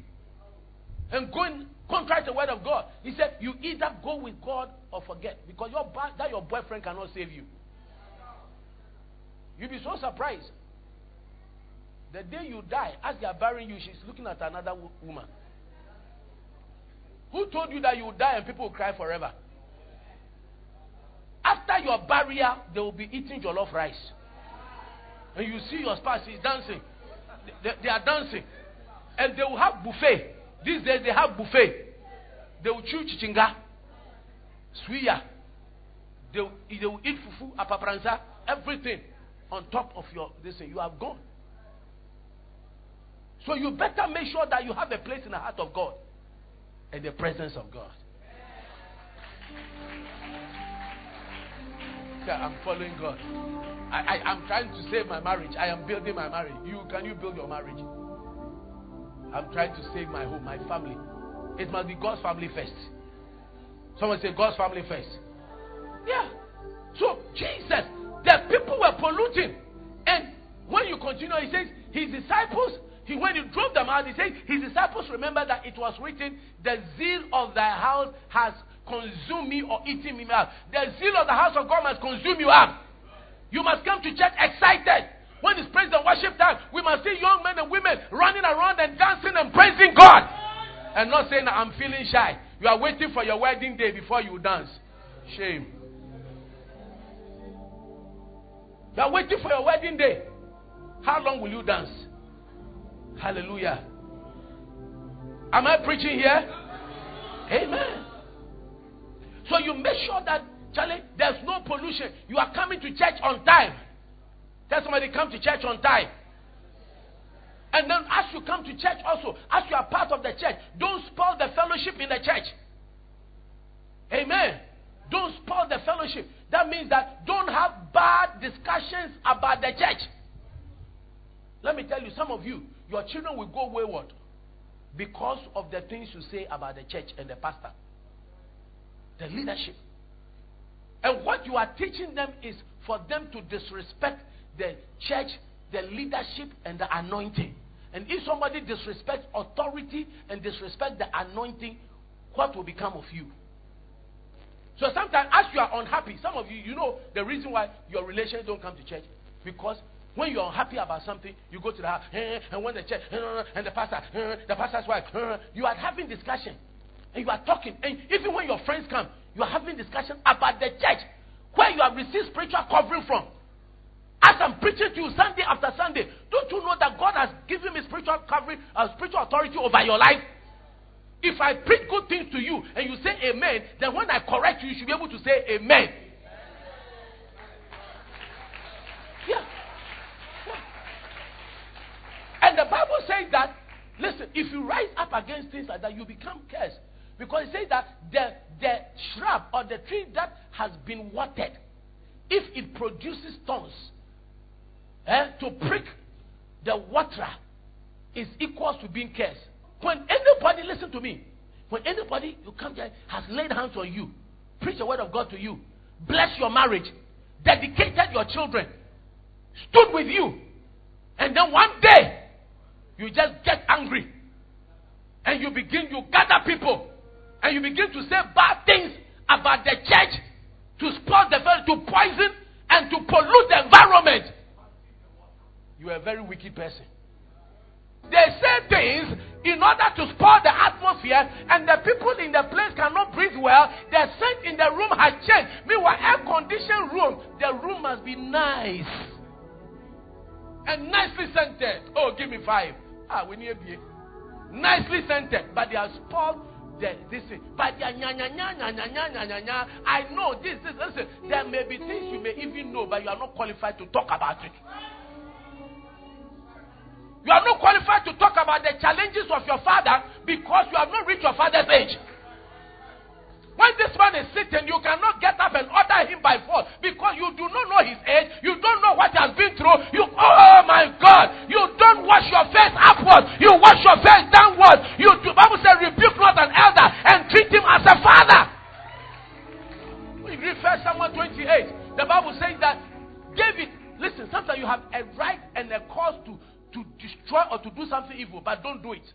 and going contrary to the word of God, he said, you either go with God or forget. Because your, that your boyfriend cannot save you. You'll be so surprised. The day you die, as they are burying you, she's looking at another woman. Who told you that you will die and people will cry forever? After your burial, they will be eating jollof rice. And you see your spouse is dancing. They, they, are dancing. And they will have buffet. These days they have buffet. They will chew chichinga, suya. They will, they will eat fufu, apapranza, everything on top of your this thing. You have gone. So you better make sure that you have a place in the heart of God and the presence of God. I'm following God. I, I, am trying to save my marriage. I am building my marriage. You can you build your marriage? I'm trying to save my home, my family. It must be God's family first. Someone say God's family first. Yeah. So Jesus, the people were polluting. And when you continue, he says his disciples, he when he drove them out, he said his disciples remember that it was written, the zeal of thy house has consumed me or eaten me up. The zeal of the house of God must consume you up. You must come to church excited. When it's praise and worship time, we must see young men and women running around and dancing and praising God. And not saying, I'm feeling shy. You are waiting for your wedding day before you dance. Shame. You are waiting for your wedding day. How long will you dance? Hallelujah. Am I preaching here? Amen. So you make sure that, Charlie, there's no pollution. You are coming to church on time. Tell somebody, come to church on time. And then as you come to church also, as you are part of the church, don't spoil the fellowship in the church. Amen. Don't spoil the fellowship. That means that don't have bad discussions about the church. Let me tell you, some of you, your children will go wayward because of the things you say about the church and the pastor the leadership. And what you are teaching them is for them to disrespect the church, the leadership, and the anointing. And if somebody disrespects authority and disrespect the anointing, what will become of you? So sometimes, as you are unhappy, some of you, you know the reason why your relations don't come to church because when you're unhappy about something, you go to the house, eh, and when the church, eh, and the pastor, eh, the pastor's wife, you are having discussion and you are talking, and even when your friends come, you are having discussion about the church where you have received spiritual covering from. As I'm preaching to you Sunday after Sunday, don't you know that God has given me spiritual covering, uh, spiritual authority over your life? If I preach good things to you and you say amen, then when I correct you, you should be able to say amen. Yeah. yeah. And the Bible says that, listen, if you rise up against things like that, you become cursed. Because it says that the, the shrub or the tree that has been watered, if it produces thorns, eh, to prick the water is equal to being cursed. When anybody, listen to me, when anybody you come here has laid hands on you, preach the word of God to you, bless your marriage, dedicated your children, stood with you, and then one day you just get angry and you begin, you gather people and you begin to say bad things about the church to spoil the very, to poison and to pollute the environment, you are a very wicked person. They say things in order to spoil the atmosphere, and the people in the place cannot breathe well. The scent in the room has changed. Meanwhile, air conditioned room, the room must be nice and nicely scented. Oh, give me five. Ah, we need a Nicely scented, but they are spoiled the, this thing. But nya, nya, nya, nya, nya, nya, nya, nya, nya, I know this, this, listen. There may be things you may even know, but you are not qualified to talk about it. You are not qualified to talk about the challenges of your father because you have not reached your father's age. When this man is sitting, you cannot get up and order him by force because you do not know his age. You don't know what he has been through. You, oh my God, you don't wash your face upwards. You wash your face downwards. You, the Bible says, rebuke not an elder and treat him as a father. You read First Samuel 28, the Bible says that David, listen, sometimes you have a right and a cause to, to destroy or to do something evil, but don't do it.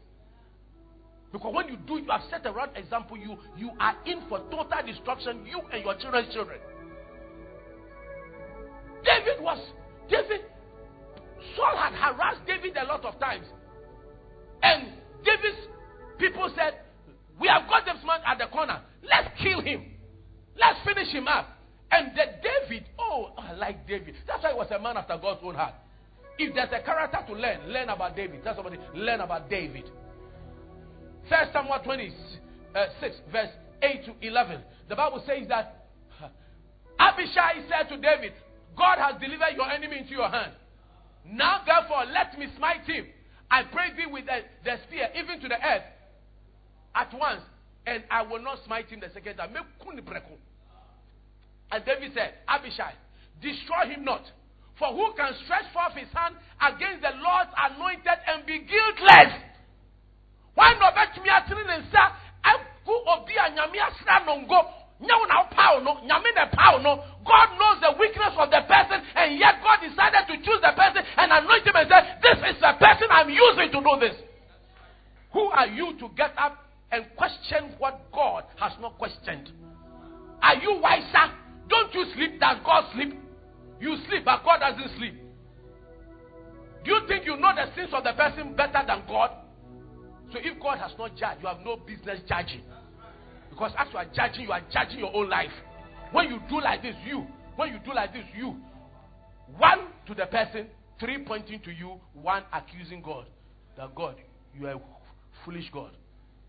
Because when you do, you have set a wrong example. You you are in for total destruction. You and your children's children. David was David. Saul had harassed David a lot of times. And David's people said, We have got this man at the corner. Let's kill him. Let's finish him up. And the David, oh, I like David. That's why he was a man after God's own heart. If there's a character to learn, learn about David. Tell somebody, learn about David. First Samuel 26, uh, verse 8 to 11. The Bible says that Abishai said to David, God has delivered your enemy into your hand. Now, therefore, let me smite him. I pray thee with the, the spear, even to the earth, at once, and I will not smite him the second time. And David said, Abishai, destroy him not. For who can stretch forth his hand against the Lord's anointed and be guiltless? Why not bet me at who obi a nyame asra no ngo nyɛ na power no nyame na power no. God knows the weakness of the person and yet God decided to choose the person and anoint him and say this is the person I'm using to do this. Who are you to get up and question what God has not questioned? Are you wiser don't you sleep? Does God sleep? You sleep but God doesn't sleep. Do you think you know the sins of the person better than God so if God has not judged you have no business judging because as you are judging, you are judging your own life. When you do like this, you. When you do like this, you. One to the person, three pointing to you, one accusing God. That God, you are foolish God.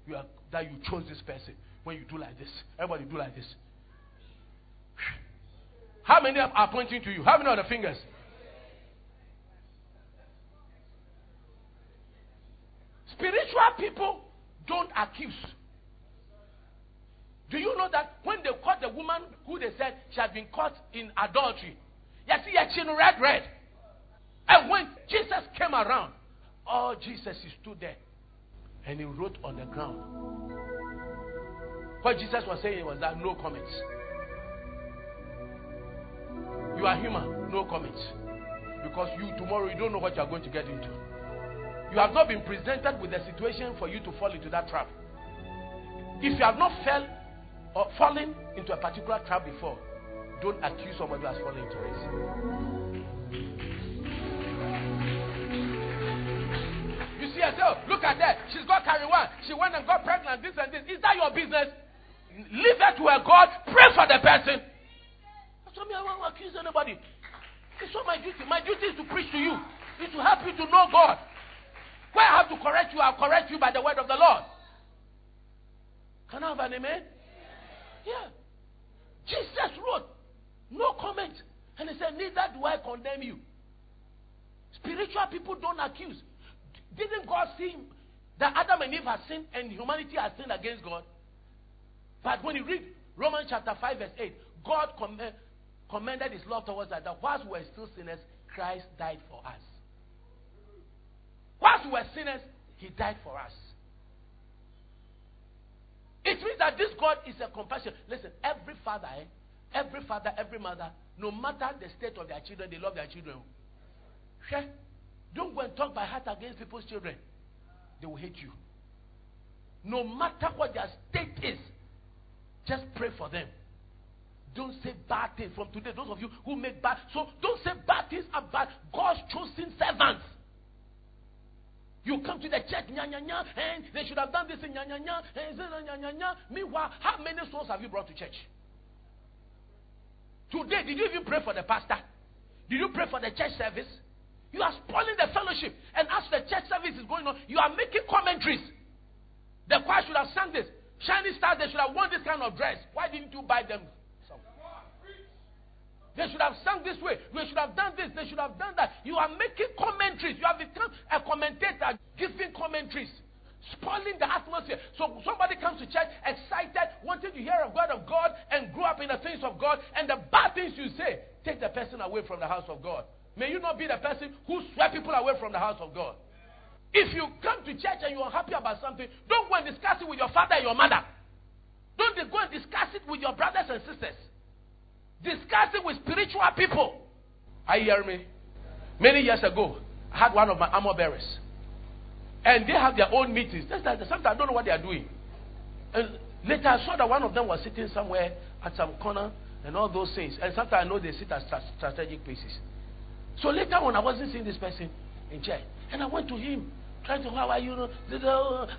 You are that you chose this person. When you do like this, everybody do like this. How many are pointing to you? How many are the fingers? Spiritual people don't accuse. Do you know that when they caught the woman who they said she had been caught in adultery, you see her chin red, red. And when Jesus came around, oh, Jesus, stood there and he wrote on the ground. What Jesus was saying was that no comments. You are human, no comments. Because you tomorrow you don't know what you are going to get into. You have not been presented with a situation for you to fall into that trap. If you have not fell or fallen into a particular trap before, don't accuse somebody who has fallen into it. You see yourself, oh, look at that. She's got carry one. She went and got pregnant, this and this. Is that your business? Leave it to a God. Pray for the person. That's me. I won't accuse anybody. It's not my duty. My duty is to preach to you. Is to help you to know God. Where I have to correct you, I'll correct you by the word of the Lord. Can I have an amen? Yeah. Jesus wrote, no comment. And he said, Neither do I condemn you. Spiritual people don't accuse. Didn't God see that Adam and Eve have sinned and humanity has sinned against God? But when you read Romans chapter 5, verse 8, God commended his love towards us that whilst we were still sinners, Christ died for us. Whilst we were sinners, he died for us. It means that this God is a compassion. Listen, every father, eh, every father, every mother, no matter the state of their children, they love their children. Sure. Don't go and talk by heart against people's children. They will hate you. No matter what their state is, just pray for them. Don't say bad things from today. Those of you who make bad, so don't say bad things about God's chosen servants. You come to the church, nya, nya, nya, and they should have done this, nya, nya, nya, eh? and nya, nya, nya. Meanwhile, how many souls have you brought to church? Today, did you even pray for the pastor? Did you pray for the church service? You are spoiling the fellowship. And as the church service is going on, you are making commentaries. The choir should have sung this. Shining stars, they should have worn this kind of dress. Why didn't you buy them they should have sung this way. They should have done this. They should have done that. You are making commentaries. You have become a commentator giving commentaries, spoiling the atmosphere. So somebody comes to church excited, wanting to hear a word of God and grow up in the things of God, and the bad things you say take the person away from the house of God. May you not be the person who swept people away from the house of God. If you come to church and you are happy about something, don't go and discuss it with your father and your mother. Don't go and discuss it with your brothers and sisters discussing with spiritual people. I hear me? Many years ago, I had one of my armor bearers. And they have their own meetings. Sometimes I don't know what they are doing. And later I saw that one of them was sitting somewhere at some corner and all those things. And sometimes I know they sit at strategic places. So later on, I wasn't seeing this person, in church. And I went to him, trying to, how are you?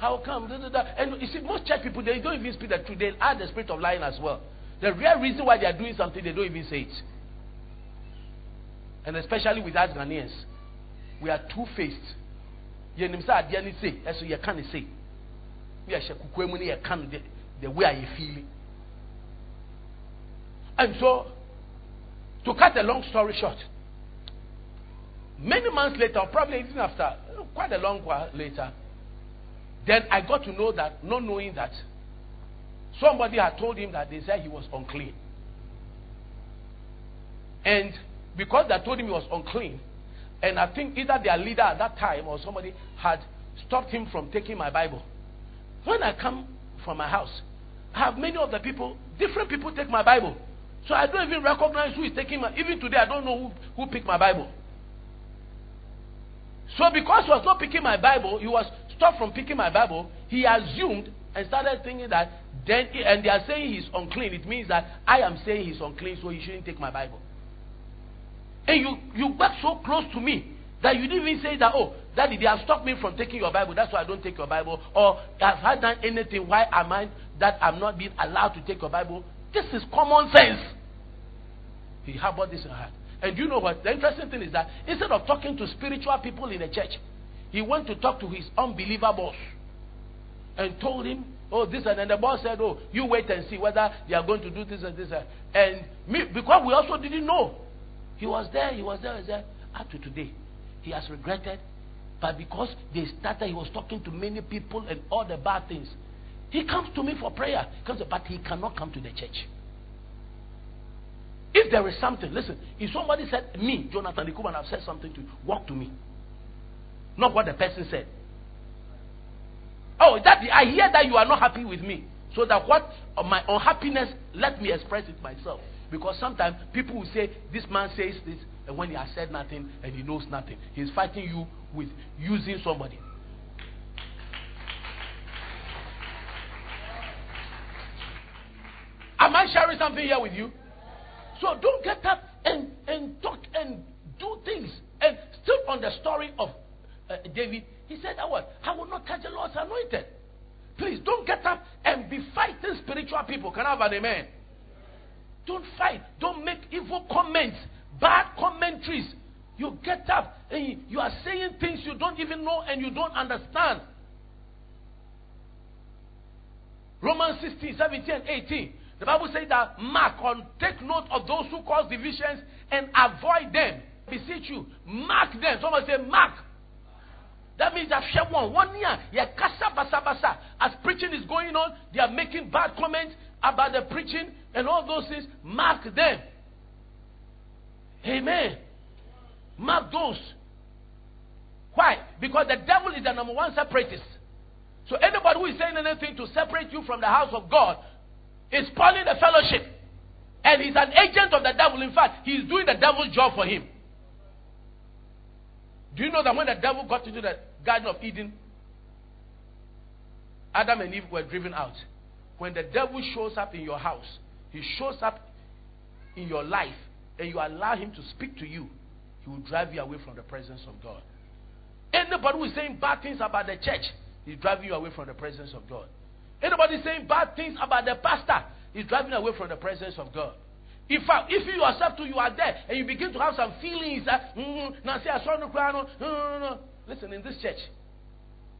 How come? And you see, most church people, they don't even speak the truth. They add the spirit of lying as well. The real reason why they are doing something, they don't even say it. And especially with us Ghanaians, we are two faced. yɛnim sɛ adeɛ no sei ɛso yɛka ne sei ne yɛhyɛ kukua mu ne the way I feel and so to cut a long story short many months later probably even after quite a long while later then I got to know that not knowing that somebody had told him that they said he was unclean and because they told him he was unclean and I think either their leader at that time or somebody had stopped him from taking my Bible. When I come from my house, I have many of the people, different people take my Bible. So I don't even recognize who is taking my even today I don't know who, who picked my Bible. So because he was not picking my Bible, he was stopped from picking my Bible, he assumed and started thinking that then and they are saying he's unclean. It means that I am saying he's unclean, so he shouldn't take my Bible. And you, you got so close to me that you didn't even say that, oh, daddy, they have stopped me from taking your Bible. That's why I don't take your Bible. Or have I done anything? Why am I that I'm not being allowed to take your Bible? This is common sense. He harbored this in heart. And you know what? The interesting thing is that instead of talking to spiritual people in the church, he went to talk to his unbeliever boss and told him, oh, this and then the boss said, oh, you wait and see whether they are going to do this and this. And me, because we also didn't know. He was there, he was there, he was there. Up to today, he has regretted. But because they started, he was talking to many people and all the bad things. He comes to me for prayer. Comes, but he cannot come to the church. If there is something, listen, if somebody said, me, Jonathan Ikuban, have said something to you, walk to me. Not what the person said. Oh, that I hear that you are not happy with me. So that what my unhappiness, let me express it myself. Because sometimes people will say, This man says this, and when he has said nothing and he knows nothing, he's fighting you with using somebody. Am I sharing something here with you? So don't get up and, and talk and do things. And still on the story of uh, David, he said that what? I will not touch the Lord's anointed. Please don't get up and be fighting spiritual people. Can I have an amen? Don't fight. Don't make evil comments, bad commentaries. You get up and you are saying things you don't even know and you don't understand. Romans 16, 17, and 18. The Bible says that mark on take note of those who cause divisions and avoid them. Beseech you, mark them. Someone say mark. That means that one one year, yeah, kasa basa basa. As preaching is going on, they are making bad comments about the preaching and all those things, mark them. Amen. Mark those. Why? Because the devil is the number one separatist. So anybody who is saying anything to separate you from the house of God is spoiling the fellowship. And he's an agent of the devil. In fact, he's doing the devil's job for him. Do you know that when the devil got into the Garden of Eden, Adam and Eve were driven out? When the devil shows up in your house, he shows up in your life, and you allow him to speak to you, he will drive you away from the presence of God. Anybody who is saying bad things about the church is driving you away from the presence of God. Anybody saying bad things about the pastor is driving away from the presence of God. In fact, if you yourself too, you are there and you begin to have some feelings that, mm. Listen, in this church,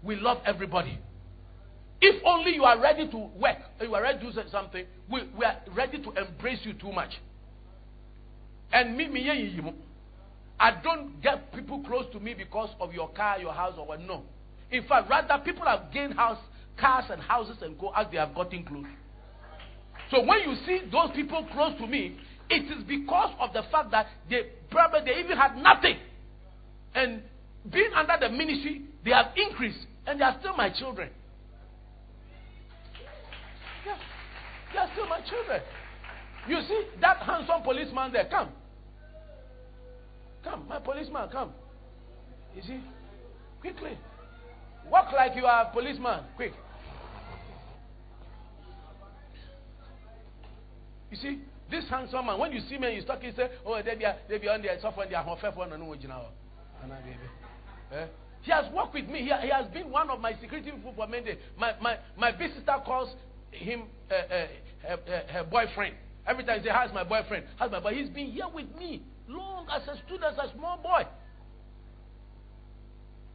we love everybody. If only you are ready to work, you are ready to do something, we, we are ready to embrace you too much. And me, me, I don't get people close to me because of your car, your house, or what. No. In fact, rather, people have gained house, cars and houses and go as they have gotten close. So when you see those people close to me, it is because of the fact that they probably they even had nothing. And being under the ministry, they have increased, and they are still my children. They are still my children. You see that handsome policeman there? Come. Come, my policeman, come. You see? Quickly. Walk like you are a policeman. Quick. You see, this handsome man, when you see me, you start, you say, Oh, they be, they be on there, soft on their home, fair one, and no, you know. Eh? He has worked with me. He, he, has been one of my security people for many days. My, my, my big sister calls him uh, uh, her, her, boyfriend. Every time he says, How's my boyfriend? How's my boy? He's been here with me long as a student, as a small boy.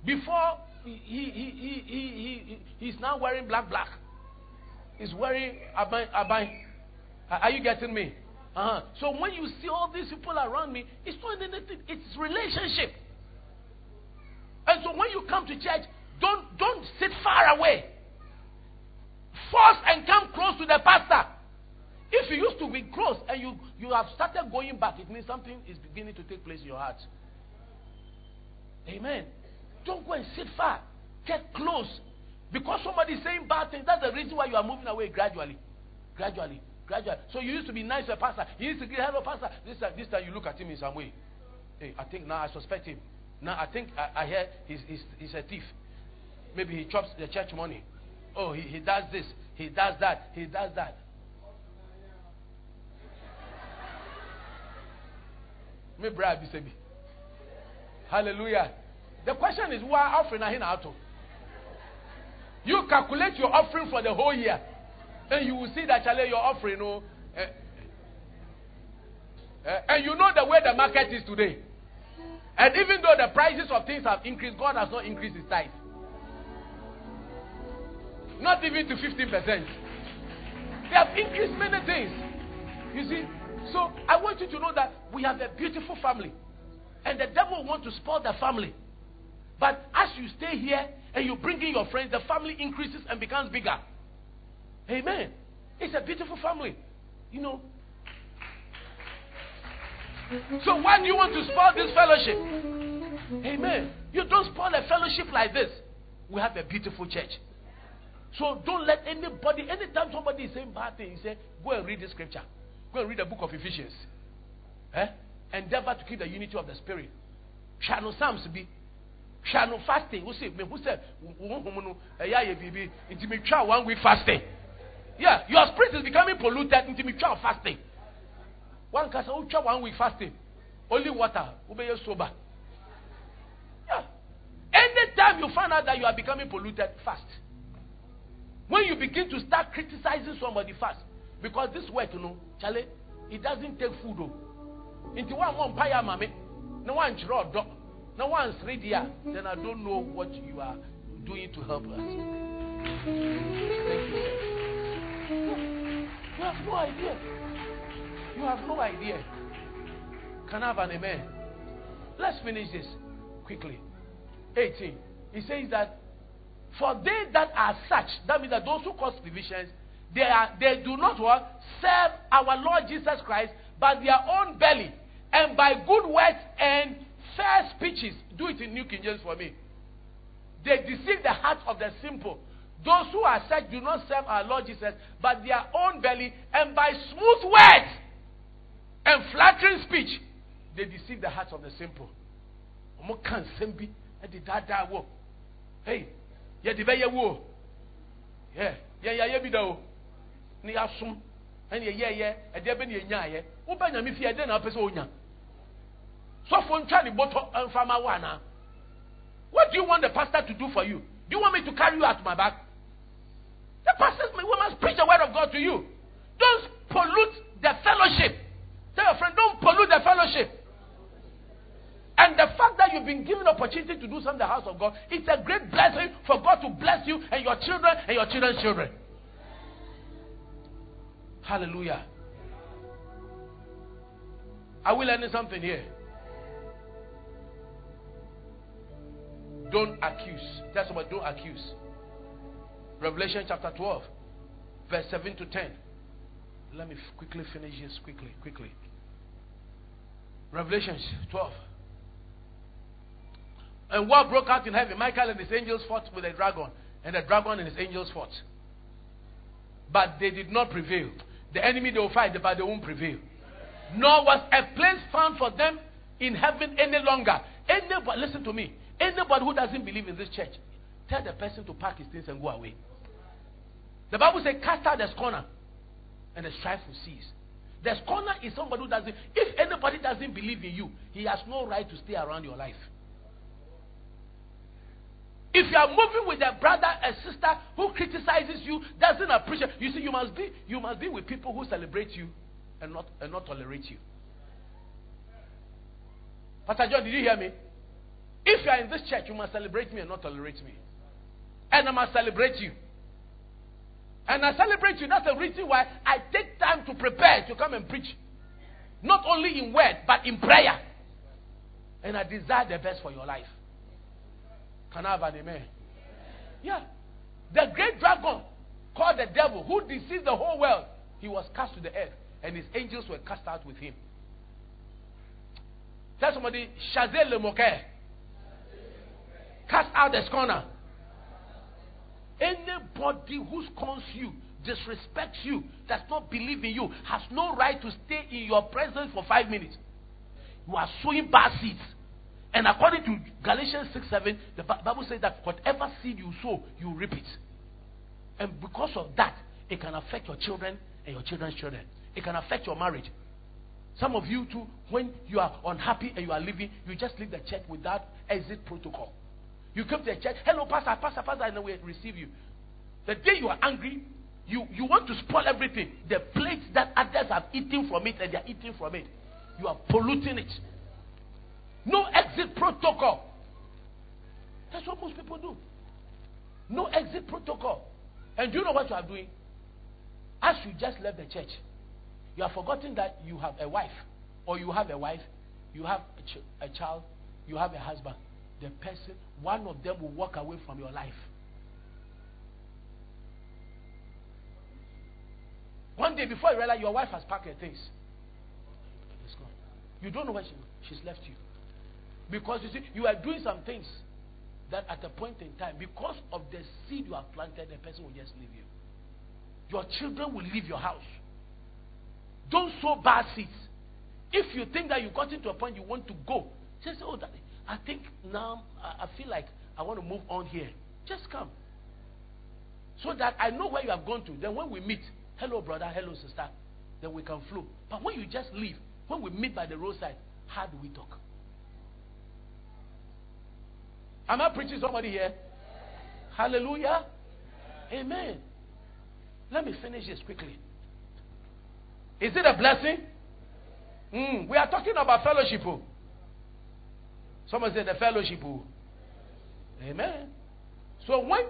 Before he, he, he, he, he, he's now wearing black, black. He's wearing abai, abai. Are you getting me? Uh-huh. So when you see all these people around me, it's not anything. It's relationship. And so when you come to church, don't don't sit far away. Force and come close to the pastor. If you used to be close and you, you have started going back, it means something is beginning to take place in your heart. Amen. Don't go and sit far. Get close. Because somebody is saying bad things, that's the reason why you are moving away gradually. Gradually. Gradually. So you used to be nice to a pastor. You used to give hello, pastor. This time, this time you look at him in some way. Hey, I think now I suspect him. Now I think I, I hear he's, he's, he's a thief. Maybe he chops the church money. Oh, he, he does this. He does that. He does that. Me bribe Bisebi. Hallelujah. The question is why offering a to? You calculate your offering for the whole year, and you will see that Charlie, your offering, oh, eh, eh, and you know the way the market is today. And even though the prices of things have increased, God has not increased his tithe. Not even to 15%. They have increased many things. You see? So I want you to know that we have a beautiful family. And the devil wants to spoil the family. But as you stay here and you bring in your friends, the family increases and becomes bigger. Amen. It's a beautiful family. You know. So why do you want to spoil this fellowship? Amen. You don't spoil a fellowship like this. We have a beautiful church. So don't let anybody, anytime somebody is saying bad things, say, go and read the scripture. Go and read the book of Ephesians. Eh? Endeavor to keep the unity of the spirit. Shall Psalms be hwɛ no fasting no ɛyɛ ayɛ biribi nti metwa one week fasting yeah your spirit is becoming polluted nti metwa fasting one kasa wotwa oh, one week fasting. Only water wobɛyɛ sober. Yeah. Anytime you find out that you are becoming polluted fast. When you begin to start criticizing somebody fast. Because this work you know chale it doesn't take food o nti wa mo mpa ya ma me na wa nkyerɛ ɔdɔ now, once read here, then I don't know what you are doing to help us. Thank you, You have no idea. You have no idea. Can I have an amen? Let's finish this quickly. 18. He says that for they that are such, that means that those who cause divisions, they are they do not what? Serve our Lord Jesus Christ, but their own belly, and by good words and fair speeches, do it in New King James for me. They deceive the hearts of the simple. Those who are such do not serve our Lord Jesus, but their own belly, and by smooth words and flattering speech, they deceive the hearts of the simple. Hey, yeah, the very wo. Yeah, yeah, yeah, yeah, be though. Ni asum, and yeah, yeah, yeah, and there be nya yeah. Uba nyami fi ade na pese onya sɔfo ntwa ne bɔtɔ mfama wo ana what do you want the pastor to do for you do you want me to carry you out my back the pastors we must preach the word of god to you don't pollute the fellowship tell your friend don't pollute the fellowship and the fact that you've been given opportunity to do something in the house of God, it's a great blessing for God to bless you and your children and your children's children. Hallelujah. Are we learning something here? Don't accuse. Tell somebody, don't accuse. Revelation chapter 12, verse 7 to 10. Let me quickly finish this. Quickly, quickly. Revelation 12. And war broke out in heaven. Michael and his angels fought with the dragon, and the dragon and his angels fought. But they did not prevail. The enemy they will fight, but they won't prevail. Nor was a place found for them in heaven any longer. Anybody, listen to me. Anybody who doesn't believe in this church, tell the person to pack his things and go away. The Bible says, cast out the scorner, and the strife will cease. The scorner is somebody who doesn't, if anybody doesn't believe in you, he has no right to stay around your life. If you are moving with a brother, a sister who criticizes you, doesn't appreciate, you see, you must be you must be with people who celebrate you and not and not tolerate you. Pastor John, did you hear me? If you are in this church, you must celebrate me and not tolerate me. And I must celebrate you. And I celebrate you. That's the reason why I take time to prepare to come and preach. Not only in word, but in prayer. And I desire the best for your life. Can I have an amen? Yeah. The great dragon called the devil, who deceived the whole world, he was cast to the earth, and his angels were cast out with him. Tell somebody, Shazel le. Cast out the scorner. Anybody who scorns you, disrespects you, does not believe in you, has no right to stay in your presence for five minutes. You are sowing bad seeds. And according to Galatians 6 7, the Bible says that whatever seed you sow, you reap it. And because of that, it can affect your children and your children's children. It can affect your marriage. Some of you too, when you are unhappy and you are leaving, you just leave the church without exit protocol. You come to the church, hello, pastor, pastor, pastor, and we receive you. The day you are angry, you, you want to spoil everything. The plates that others have eaten from it and they are eating from it. You are polluting it. No exit protocol. That's what most people do. No exit protocol. And do you know what you are doing? As you just left the church, you have forgotten that you have a wife, or you have a wife, you have a, ch- a child, you have a husband. The person, one of them will walk away from your life. One day before you realize your wife has packed her things, it's gone. You don't know where she, she's left you. Because you see, you are doing some things that at a point in time, because of the seed you have planted, the person will just leave you. Your children will leave your house. Don't sow bad seeds. If you think that you got into a point you want to go, just say, Oh, daddy, I think now I feel like I want to move on here. Just come. So that I know where you have gone to. Then when we meet, hello, brother, hello, sister, then we can flow. But when you just leave, when we meet by the roadside, how do we talk? Am I preaching somebody here? Hallelujah. Amen. Let me finish this quickly. Is it a blessing? Mm, we are talking about fellowship. Oh. Someone said the fellowship. Oh. Amen. So when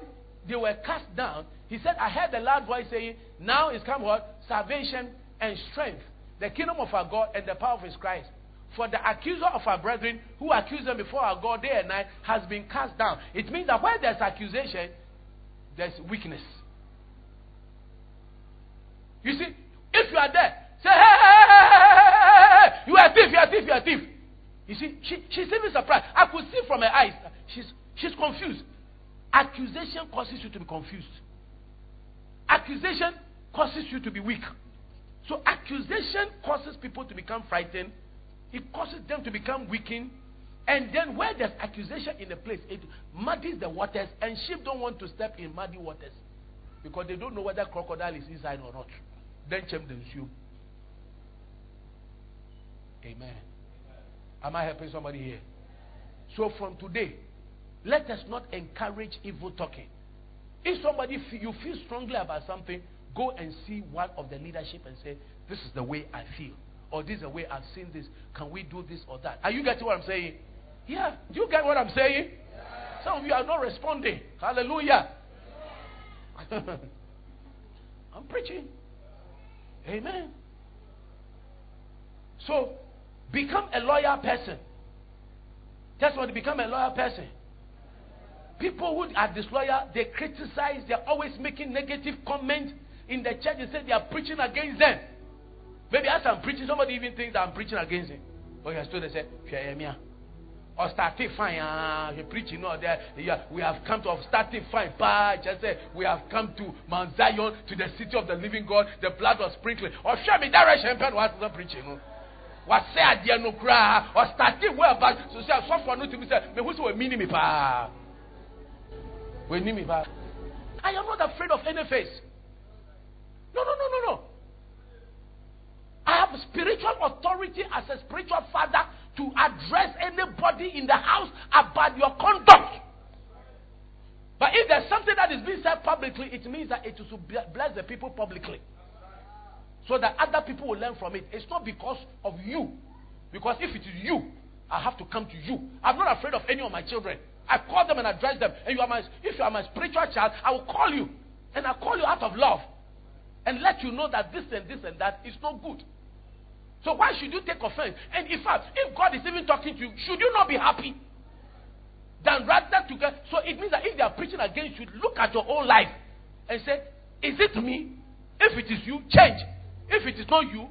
they were cast down, he said, I heard the loud voice saying, Now is come what? Salvation and strength, the kingdom of our God and the power of his Christ. For the accuser of our brethren who accused them before our God day and night has been cast down. It means that where there's accusation, there's weakness. You see, if you are there, say, hey, hey, hey, hey, you are a thief, you are a thief, you are a thief. You see, she, she's even surprised. I could see from her eyes, she's, she's confused. Accusation causes you to be confused. Accusation causes you to be weak. So accusation causes people to become frightened it causes them to become weakened. And then where there's accusation in the place, it muddies the waters, and sheep don't want to step in muddy waters because they don't know whether crocodile is inside or not. Then chem assume. Amen. Am I helping somebody here? So from today, let us not encourage evil talking. If somebody you feel strongly about something, go and see one of the leadership and say, "This is the way I feel." or this is the way I've seen this. Can we do this or that? Are you getting what I'm saying? Yeah. Do you get what I'm saying? Yeah. Some of you are not responding. Hallelujah. I'm preaching. Amen. So, become a loyal person. That's what to become a loyal person. People who are disloyal, they criticize, they're always making negative comments in the church. They say they are preaching against them. Maybe as I'm preaching, somebody even thinks I'm preaching against him. But you are still they say, or starting fine, uh, he preaching no there. Yeah, we have come to starting fine. Just say we have come to Mount Zion, to the city of the living God. The blood was sprinkled. Or show me direction, what not preaching? No cry or starting well, but so say so for no to be said. Me who say meaning me pa. We me pa. I am not afraid of any face. No, no, no, no, no. I have spiritual authority as a spiritual father to address anybody in the house about your conduct. But if there's something that is being said publicly, it means that it to bless the people publicly. So that other people will learn from it. It's not because of you. Because if it is you, I have to come to you. I'm not afraid of any of my children. I call them and address them. And you are my, if you are my spiritual child, I will call you. And I call you out of love. And let you know that this and this and that is not good. So why should you take offense? And in fact, if God is even talking to you, should you not be happy? Than rather to get so it means that if they are preaching against you, look at your own life and say, Is it me? If it is you, change. If it is not you,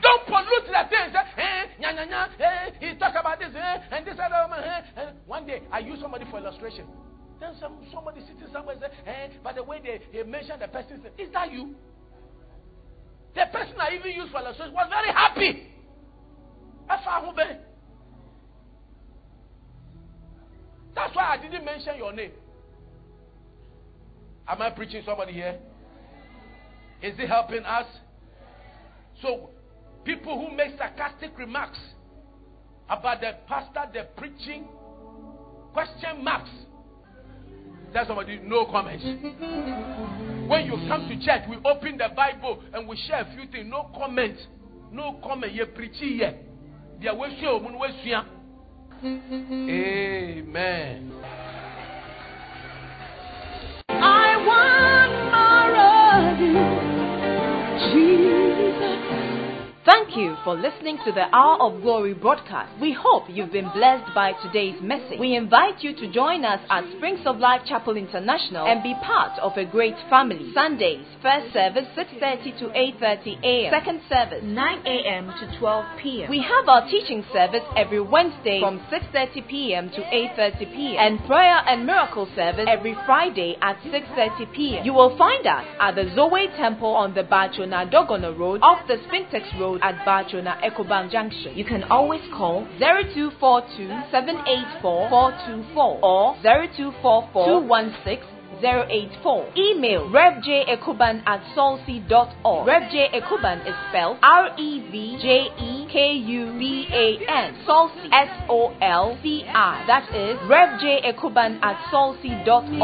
Don't pollute the things. Eh, nya, nya, nya, eh, he talk about this, eh, and this other woman. Eh, eh. One day, I use somebody for illustration. Then some, somebody sitting somewhere say, eh, by the way they, they mentioned the person, is that you? The person I even used for illustration was very happy. That's why I didn't mention your name. Am I preaching somebody here? Is it helping us? So People who make sarcastic remarks about the pastor, the preaching, question marks. Tell somebody, no comments. When you come to church, we open the Bible and we share a few things. No comment. No comment. You preach here. Amen. I want more of you, Jesus. Thank you for listening to the Hour of Glory broadcast. We hope you've been blessed by today's message. We invite you to join us at Springs of Life Chapel International and be part of a great family. Sundays, first service 6:30 to 8:30 a.m. Second service 9 a.m. to 12 p.m. We have our teaching service every Wednesday from 6:30 p.m. to 8:30 p.m. and prayer and miracle service every Friday at 6:30 p.m. You will find us at the Zoe Temple on the Baatsona Road off the Spintex Road at Baatsona Ecobank Junction. You can always call 0242 784 424 or 0244 216 084. Email revjekuban at solci.org. Revj Ekuban is spelled R E V J E K U B A N. Solci S O L C I. That is revjekuban at solci.org.